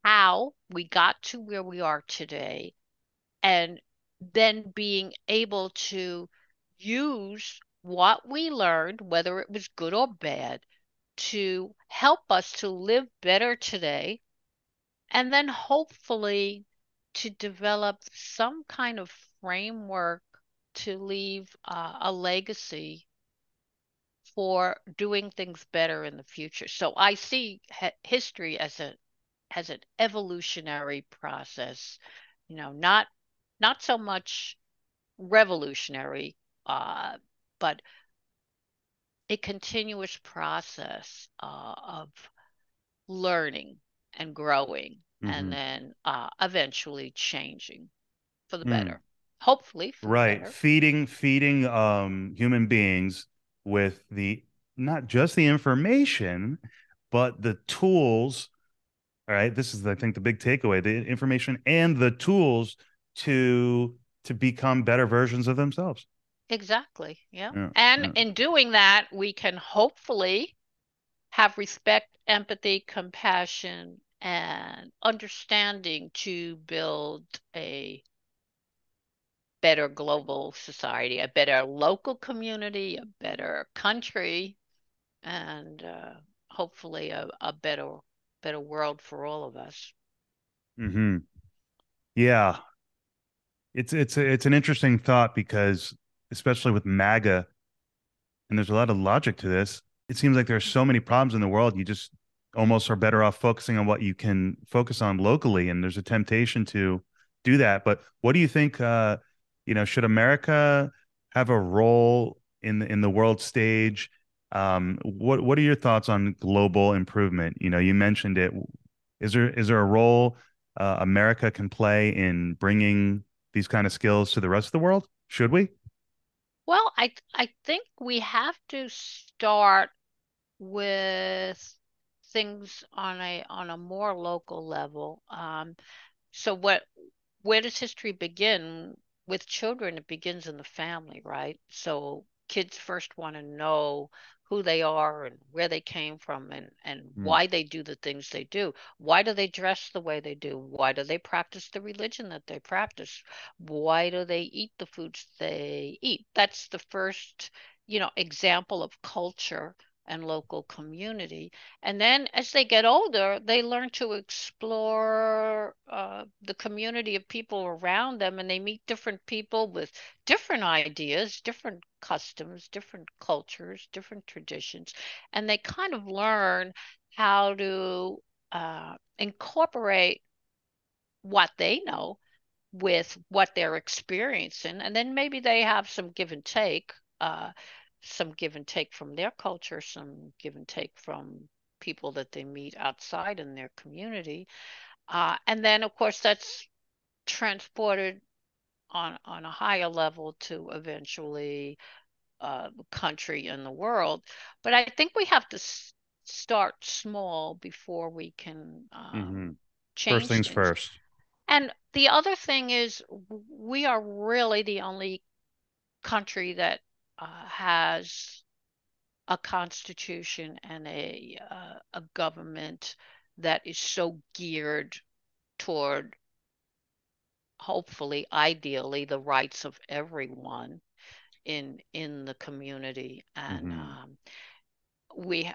how we got to where we are today and then being able to use what we learned, whether it was good or bad, to help us to live better today, and then hopefully to develop some kind of framework to leave uh, a legacy for doing things better in the future. So I see history as a has an evolutionary process, you know, not not so much revolutionary, uh, but a continuous process uh, of learning and growing mm-hmm. and then uh, eventually changing for the mm. better hopefully right feeding feeding um human beings with the not just the information but the tools all right this is i think the big takeaway the information and the tools to to become better versions of themselves exactly yeah, yeah and yeah. in doing that we can hopefully have respect empathy compassion and understanding to build a better global society a better local community a better country and uh, hopefully a, a better better world for all of us. Hmm. Yeah. It's it's it's an interesting thought because especially with MAGA and there's a lot of logic to this. It seems like there's so many problems in the world. You just almost are better off focusing on what you can focus on locally. And there's a temptation to do that. But what do you think? Uh, you know, should America have a role in the in the world stage? Um, what what are your thoughts on global improvement? You know, you mentioned it. Is there is there a role uh, America can play in bringing these kind of skills to the rest of the world? Should we? Well, I I think we have to start with things on a on a more local level. Um, so what where does history begin? With children, it begins in the family, right? So kids first want to know who they are and where they came from and and mm. why they do the things they do. Why do they dress the way they do? Why do they practice the religion that they practice? Why do they eat the foods they eat? That's the first you know example of culture and local community. And then as they get older, they learn to explore uh, the community of people around them and they meet different people with different ideas, different customs, different cultures, different traditions. And they kind of learn how to uh, incorporate what they know with what they're experiencing. And then maybe they have some give and take. Uh, some give and take from their culture, some give and take from people that they meet outside in their community. Uh, and then, of course, that's transported on, on a higher level to eventually uh, the country and the world. But I think we have to s- start small before we can um, mm-hmm. change First things, things first. And the other thing is, we are really the only country that uh, has a constitution and a uh, a government that is so geared toward hopefully ideally the rights of everyone in in the community and mm-hmm. um, we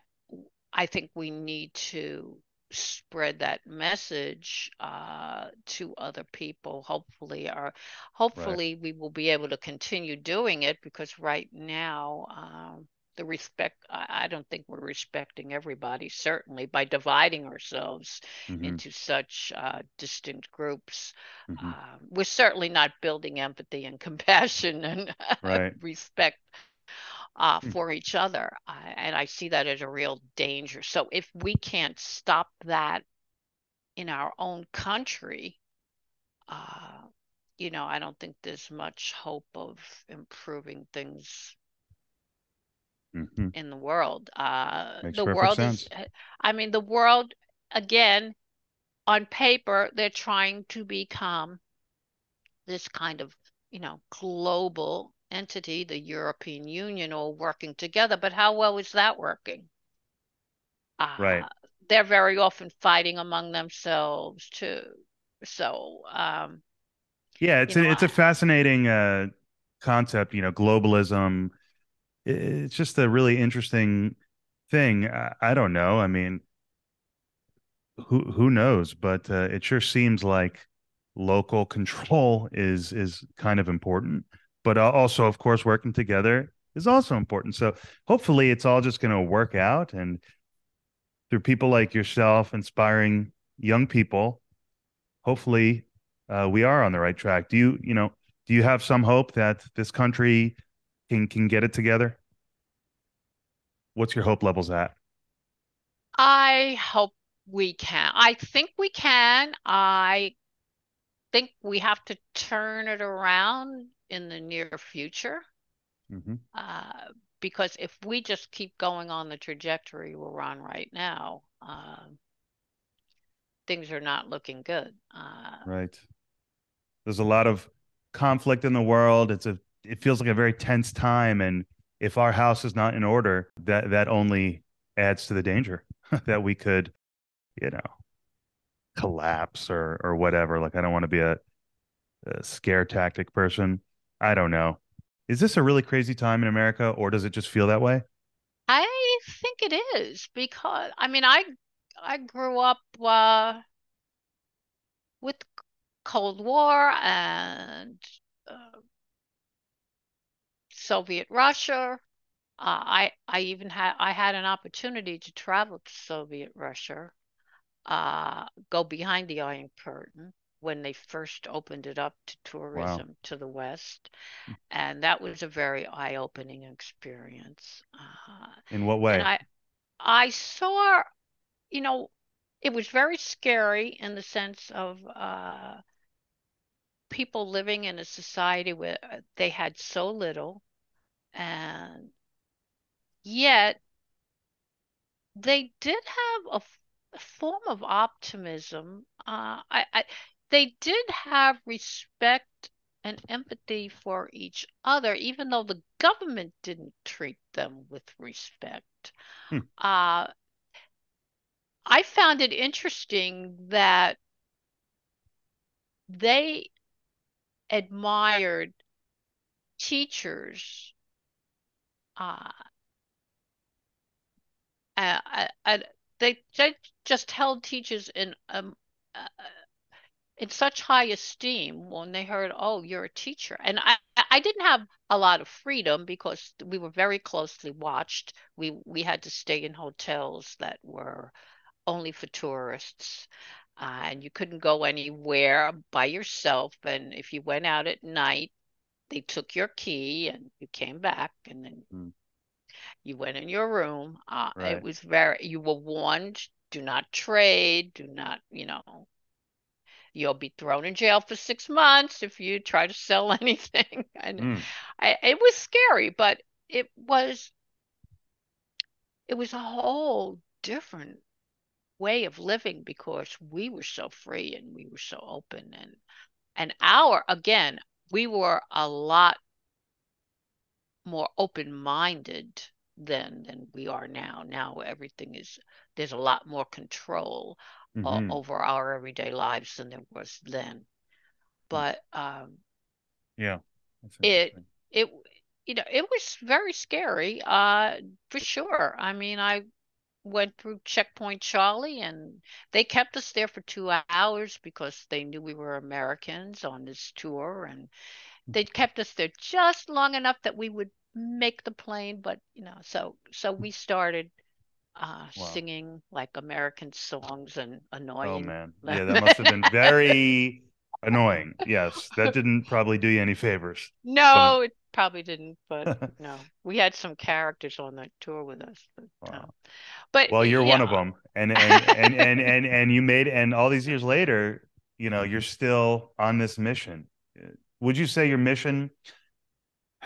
i think we need to spread that message uh, to other people hopefully or hopefully right. we will be able to continue doing it because right now um, the respect I, I, don't think we're respecting everybody certainly by dividing ourselves mm-hmm. into such uh, distinct groups mm-hmm. uh, we're certainly not building empathy and compassion and right. respect uh, mm. for each other. and I see that as a real danger. So if we can't stop that in our own country, uh, you know, I don't think there's much hope of improving things mm-hmm. in the world. Uh, the world sense. is, I mean, the world, again, on paper, they're trying to become this kind of, you know, global entity, the European Union, all working together. But how well is that working? Uh, right. They're very often fighting among themselves too. So, um, yeah, it's a, know, it's a fascinating uh, concept. You know, globalism. It's just a really interesting thing. I, I don't know. I mean, who who knows? But uh, it sure seems like local control is is kind of important but also of course working together is also important. So hopefully it's all just going to work out and through people like yourself inspiring young people hopefully uh, we are on the right track. Do you you know do you have some hope that this country can can get it together? What's your hope levels at? I hope we can. I think we can. I think we have to turn it around in the near future. Mm-hmm. Uh, because if we just keep going on the trajectory we're on right now, uh, things are not looking good. Uh, right. There's a lot of conflict in the world. It's a it feels like a very tense time, and if our house is not in order, that that only adds to the danger that we could, you know, collapse or or whatever. Like I don't want to be a, a scare tactic person, I don't know. Is this a really crazy time in America or does it just feel that way? I think it is because I mean I I grew up uh, with Cold War and uh, Soviet Russia Uh, I I even had I had an opportunity to travel to Soviet Russia, uh, go behind the Iron Curtain when they first opened it up to tourism wow. to the West, and that was a very eye-opening experience. Uh, In what way? I I saw, you know, it was very scary in the sense of uh, people living in a society where uh, they had so little and yet they did have a, a form of optimism. Uh, I, I, they did have respect and empathy for each other, even though the government didn't treat them with respect. Hmm. Uh, I found it interesting that they admired teachers uh, uh, uh, they, they just held teachers in um, uh, in such high esteem when they heard, "Oh, you're a teacher." And I I didn't have a lot of freedom because we were very closely watched. We we had to stay in hotels that were only for tourists. Uh, and you couldn't go anywhere by yourself. And if you went out at night, they took your key and you came back and then mm. you went in your room. Uh, right. It was very, you were warned do not trade, do not, you know, you'll be thrown in jail for six months if you try to sell anything. and mm. I, it was scary, but it was, it was a whole different way of living because we were so free and we were so open and and our again we were a lot more open-minded than than we are now now everything is there's a lot more control mm-hmm. over our everyday lives than there was then. But um yeah it it you know it was very scary uh for sure. I mean i went through checkpoint charlie and they kept us there for two hours because they knew we were americans on this tour and they kept us there just long enough that we would make the plane but you know so so we started uh, wow. singing like american songs and oh, annoying oh man yeah that must have been very annoying yes that didn't probably do you any favors no it probably didn't but no we had some characters on that tour with us but, wow. um, but well you're yeah. one of them and and, and and and and you made and all these years later you know you're still on this mission would you say your mission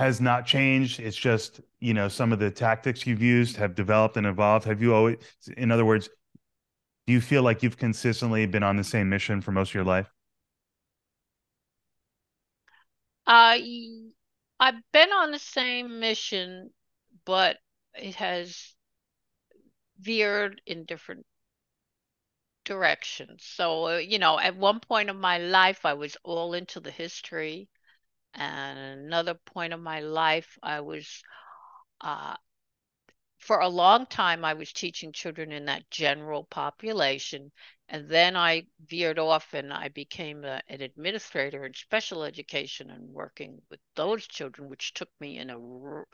has not changed it's just you know some of the tactics you've used have developed and evolved have you always in other words do you feel like you've consistently been on the same mission for most of your life uh i've been on the same mission but it has veered in different directions. So, uh, you know, at one point of my life, I was all into the history. And another point of my life, I was, uh, for a long time, I was teaching children in that general population. And then I veered off and I became a, an administrator in special education and working with those children, which took me in a r-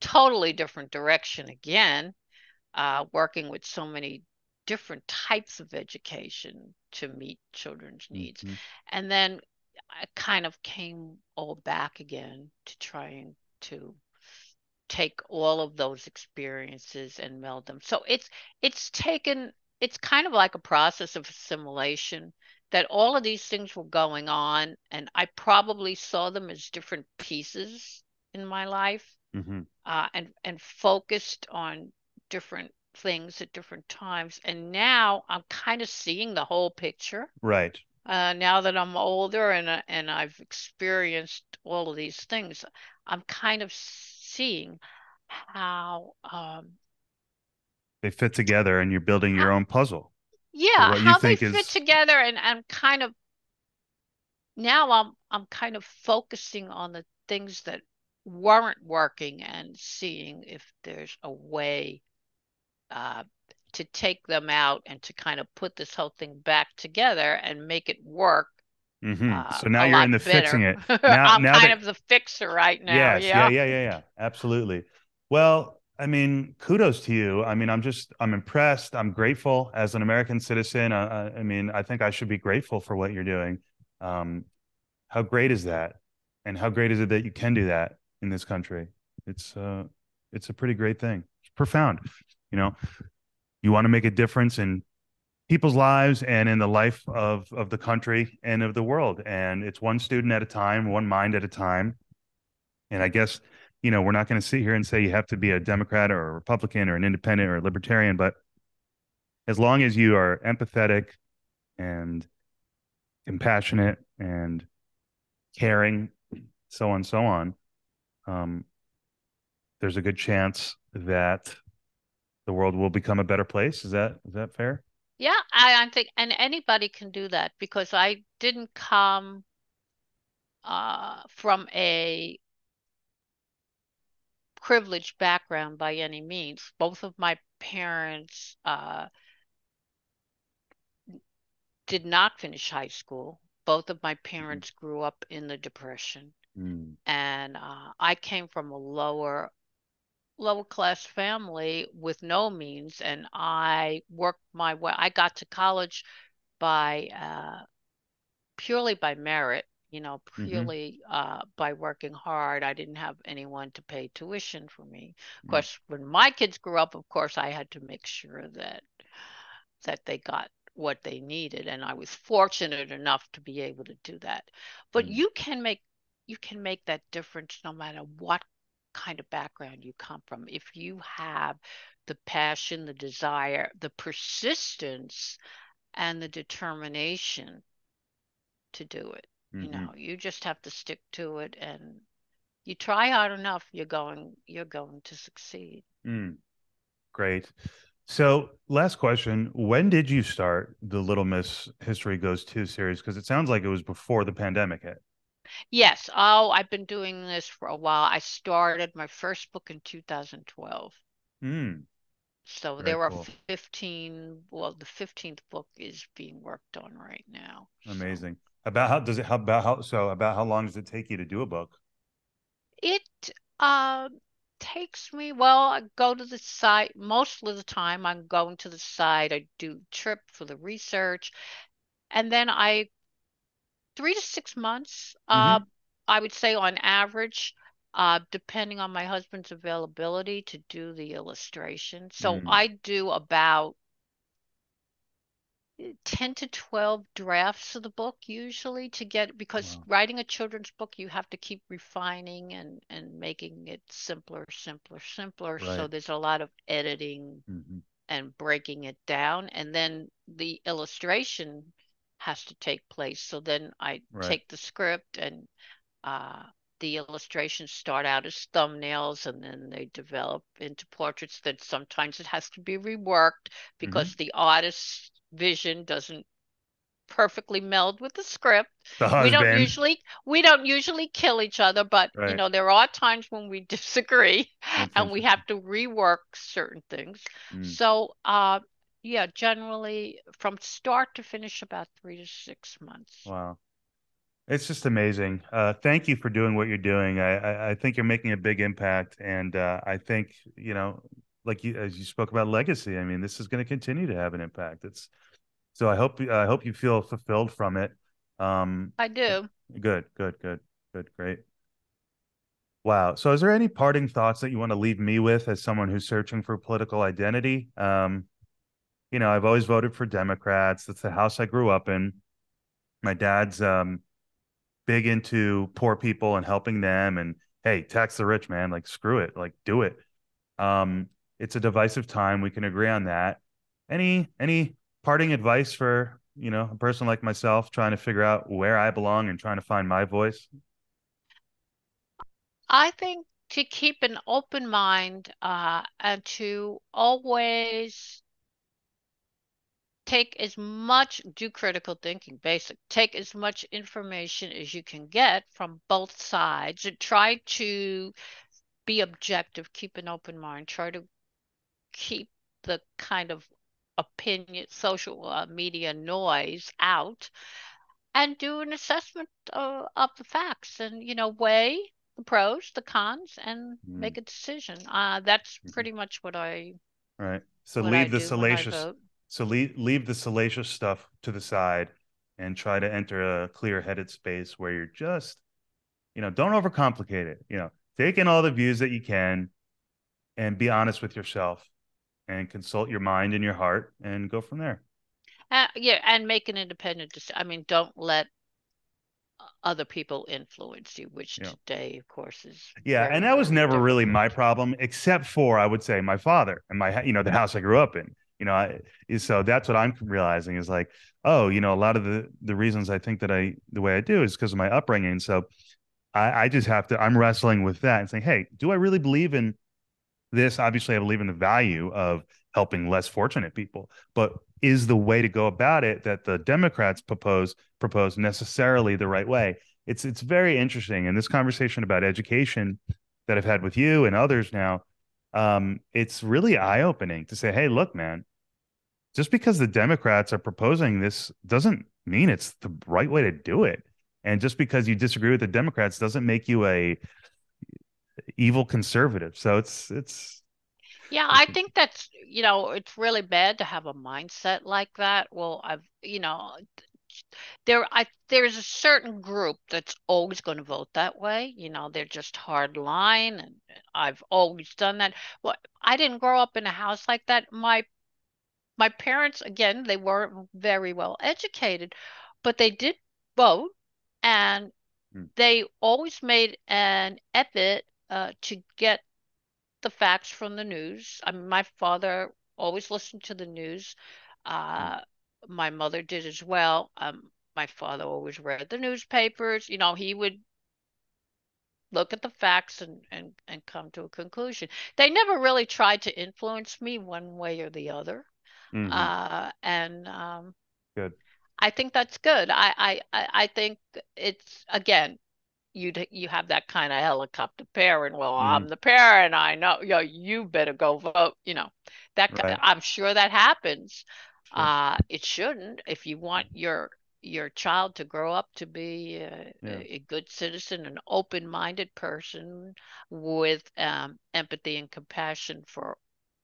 totally different direction again uh, working with so many different types of education to meet children's needs. Mm-hmm. And then I kind of came all back again to trying to take all of those experiences and meld them. So it's it's taken it's kind of like a process of assimilation that all of these things were going on and I probably saw them as different pieces in my life mm-hmm. uh, and and focused on different things at different times. And now I'm kind of seeing the whole picture. Right. Uh, now that I'm older and uh, and I've experienced all of these things, I'm kind of seeing how um, they fit together, and you're building your how, own puzzle. Yeah, how they fit is... together, and and kind of now I'm I'm kind of focusing on the things that weren't working and seeing if there's a way uh, to take them out and to kind of put this whole thing back together and make it work. Mm-hmm. Uh, so now you're in the better. fixing it. Now, I'm now kind that... of the fixer right now. Yes, yeah. yeah, yeah, yeah, yeah. Absolutely. Well, I mean, kudos to you. I mean, I'm just, I'm impressed. I'm grateful as an American citizen. I, I mean, I think I should be grateful for what you're doing. Um, how great is that? And how great is it that you can do that in this country? It's, uh, it's a pretty great thing. It's profound. You know, you want to make a difference in people's lives and in the life of of the country and of the world. And it's one student at a time, one mind at a time. And I guess you know, we're not going to sit here and say you have to be a Democrat or a Republican or an independent or a libertarian, but as long as you are empathetic and compassionate and caring, so on, so on, um, there's a good chance that the world will become a better place. Is that is that fair? Yeah, I, I think, and anybody can do that because I didn't come uh, from a privileged background by any means. Both of my parents uh, did not finish high school. Both of my parents mm-hmm. grew up in the Depression. Mm. And uh, I came from a lower lower class family with no means and I worked my way I got to college by uh, purely by merit you know, mm-hmm. purely mm-hmm. uh, by working hard. I didn't have anyone to pay tuition for me. Of mm-hmm. course, when my kids grew up, of course, I had to make sure that that they got what they needed, and I was fortunate enough to be able to do that. But mm-hmm. you can make you can make that difference no matter what kind of background you come from. If you have the passion, the desire, the persistence, and the determination to do it. Mm-hmm. You know, you just have to stick to it and you try hard enough, you're going you're going to succeed. Mm. Great. So, last question: When did you start the Little Miss History Goes To series? Because it sounds like it was before the pandemic hit. Yes. Oh, I've been doing this for a while. I started my first book in 2012. Mm. So Very there are cool. 15. Well, the 15th book is being worked on right now. Amazing. About how does it? How about how? So about how long does it take you to do a book? It uh, takes me. Well, I go to the site most of the time. I'm going to the site. I do trip for the research, and then I three to six months. Uh, mm-hmm. Uh, I would say on average. Uh, depending on my husband's availability to do the illustration. So mm. I do about 10 to 12 drafts of the book usually to get because wow. writing a children's book you have to keep refining and and making it simpler simpler simpler right. so there's a lot of editing mm-hmm. and breaking it down and then the illustration has to take place so then i right. take the script and uh, the illustrations start out as thumbnails and then they develop into portraits that sometimes it has to be reworked because mm-hmm. the artist vision doesn't perfectly meld with the script. The we don't usually we don't usually kill each other, but right. you know there are times when we disagree and we have to rework certain things. Mm. So uh yeah, generally from start to finish about 3 to 6 months. Wow. It's just amazing. Uh, thank you for doing what you're doing. I, I, I think you're making a big impact, and uh, I think you know like you as you spoke about legacy. I mean, this is going to continue to have an impact. It's so I hope I hope you feel fulfilled from it. Um, I do. Good, good, good, good, great. Wow. So, is there any parting thoughts that you want to leave me with as someone who's searching for political identity? Um, you know, I've always voted for Democrats. That's the house I grew up in. My dad's um, big into poor people and helping them. And hey, tax the rich, man. Like, screw it. Like, do it. Um, it's a divisive time. We can agree on that. Any any parting advice for you know a person like myself trying to figure out where I belong and trying to find my voice? I think to keep an open mind uh, and to always take as much do critical thinking basic take as much information as you can get from both sides and try to be objective keep an open mind try to keep the kind of opinion, social uh, media noise out and do an assessment of, of the facts and, you know, weigh the pros, the cons, and Mm. make a decision. Uh, that's Mhm. pretty much what I Right. So what I leave the do when I salacious. So leave leave the salacious stuff to the side and try to enter a clear-headed space where you're just you know, don't overcomplicate it. You know, take in all the views that you can and be honest with yourself and consult your mind and your heart and go from there. Uh, yeah, and make an independent decision. I mean, don't let other people influence you, which Yeah. today, of course, is Yeah, and that was never really my problem, except for I would say my father and my you know the house I grew up in. You know, I, so that's what I'm realizing is like, oh, you know, a lot of the the reasons I think that I the way I do is because of my upbringing. So I, I just have to I'm wrestling with that and saying, hey, do I really believe in this? Obviously, I believe in the value of helping less fortunate people, but is the way to go about it that the Democrats propose propose necessarily the right way? It's it's very interesting. And this conversation about education that I've had with you and others now, um, it's really eye opening to say, hey, look, man, just because the Democrats are proposing this doesn't mean it's the right way to do it. And just because you disagree with the Democrats doesn't make you a evil conservative. So it's it's Yeah, I think that's, you know, it's really bad to have a mindset like that. Well, I've, you know, there I there's a certain group that's always going to vote that way. You know, they're just hard line and I've always done that. Well, I didn't grow up in a house like that. My my parents, again, they weren't very well educated, but they did vote and Hmm. they always made an effort uh, to get the facts from the news. I mean, my father always listened to the news. Uh, my mother did as well. Um, my father always read the newspapers. You know, he would look at the facts and, and, and come to a conclusion. They never really tried to influence me one way or the other. Mhm. Uh, and um, good. I think that's good. I, I, I think it's again, you you have that kind of helicopter parent. Well, I'm Mhm. the parent. I know. You know, you better go vote. You know, that Right. I'm sure that happens. Sure. Uh, it shouldn't. If you want your your child to grow up to be a, Yeah. a good citizen, an open-minded person with um, empathy and compassion for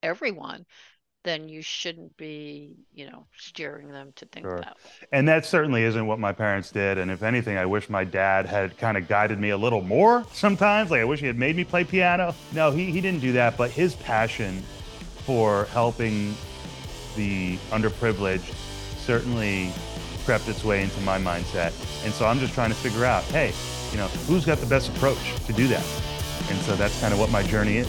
everyone, then you shouldn't be, you know, steering them to think Sure. that way. And that certainly isn't what my parents did. And if anything, I wish my dad had kind of guided me a little more sometimes. Like I wish he had made me play piano. No, he, he didn't do that, but his passion for helping the underprivileged certainly crept its way into my mindset. And so I'm just trying to figure out, hey, you know, who's got the best approach to do that? And so that's kind of what my journey is.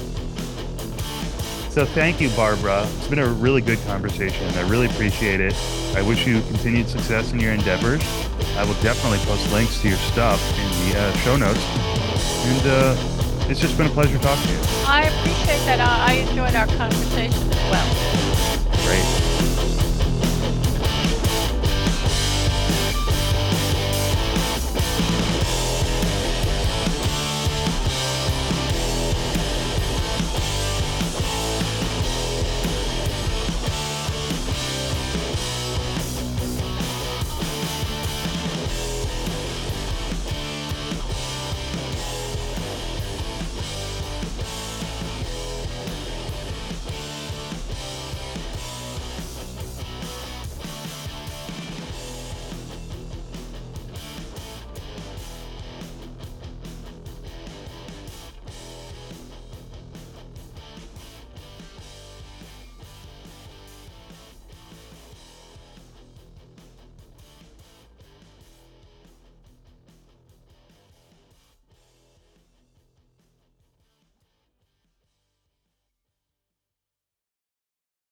So thank you, Barbara. It's been a really good conversation. I really appreciate it. I wish you continued success in your endeavors. I will definitely post links to your stuff in the uh, show notes. And uh, it's just been a pleasure talking to you. I appreciate that. I, I enjoyed our conversation as well. Great.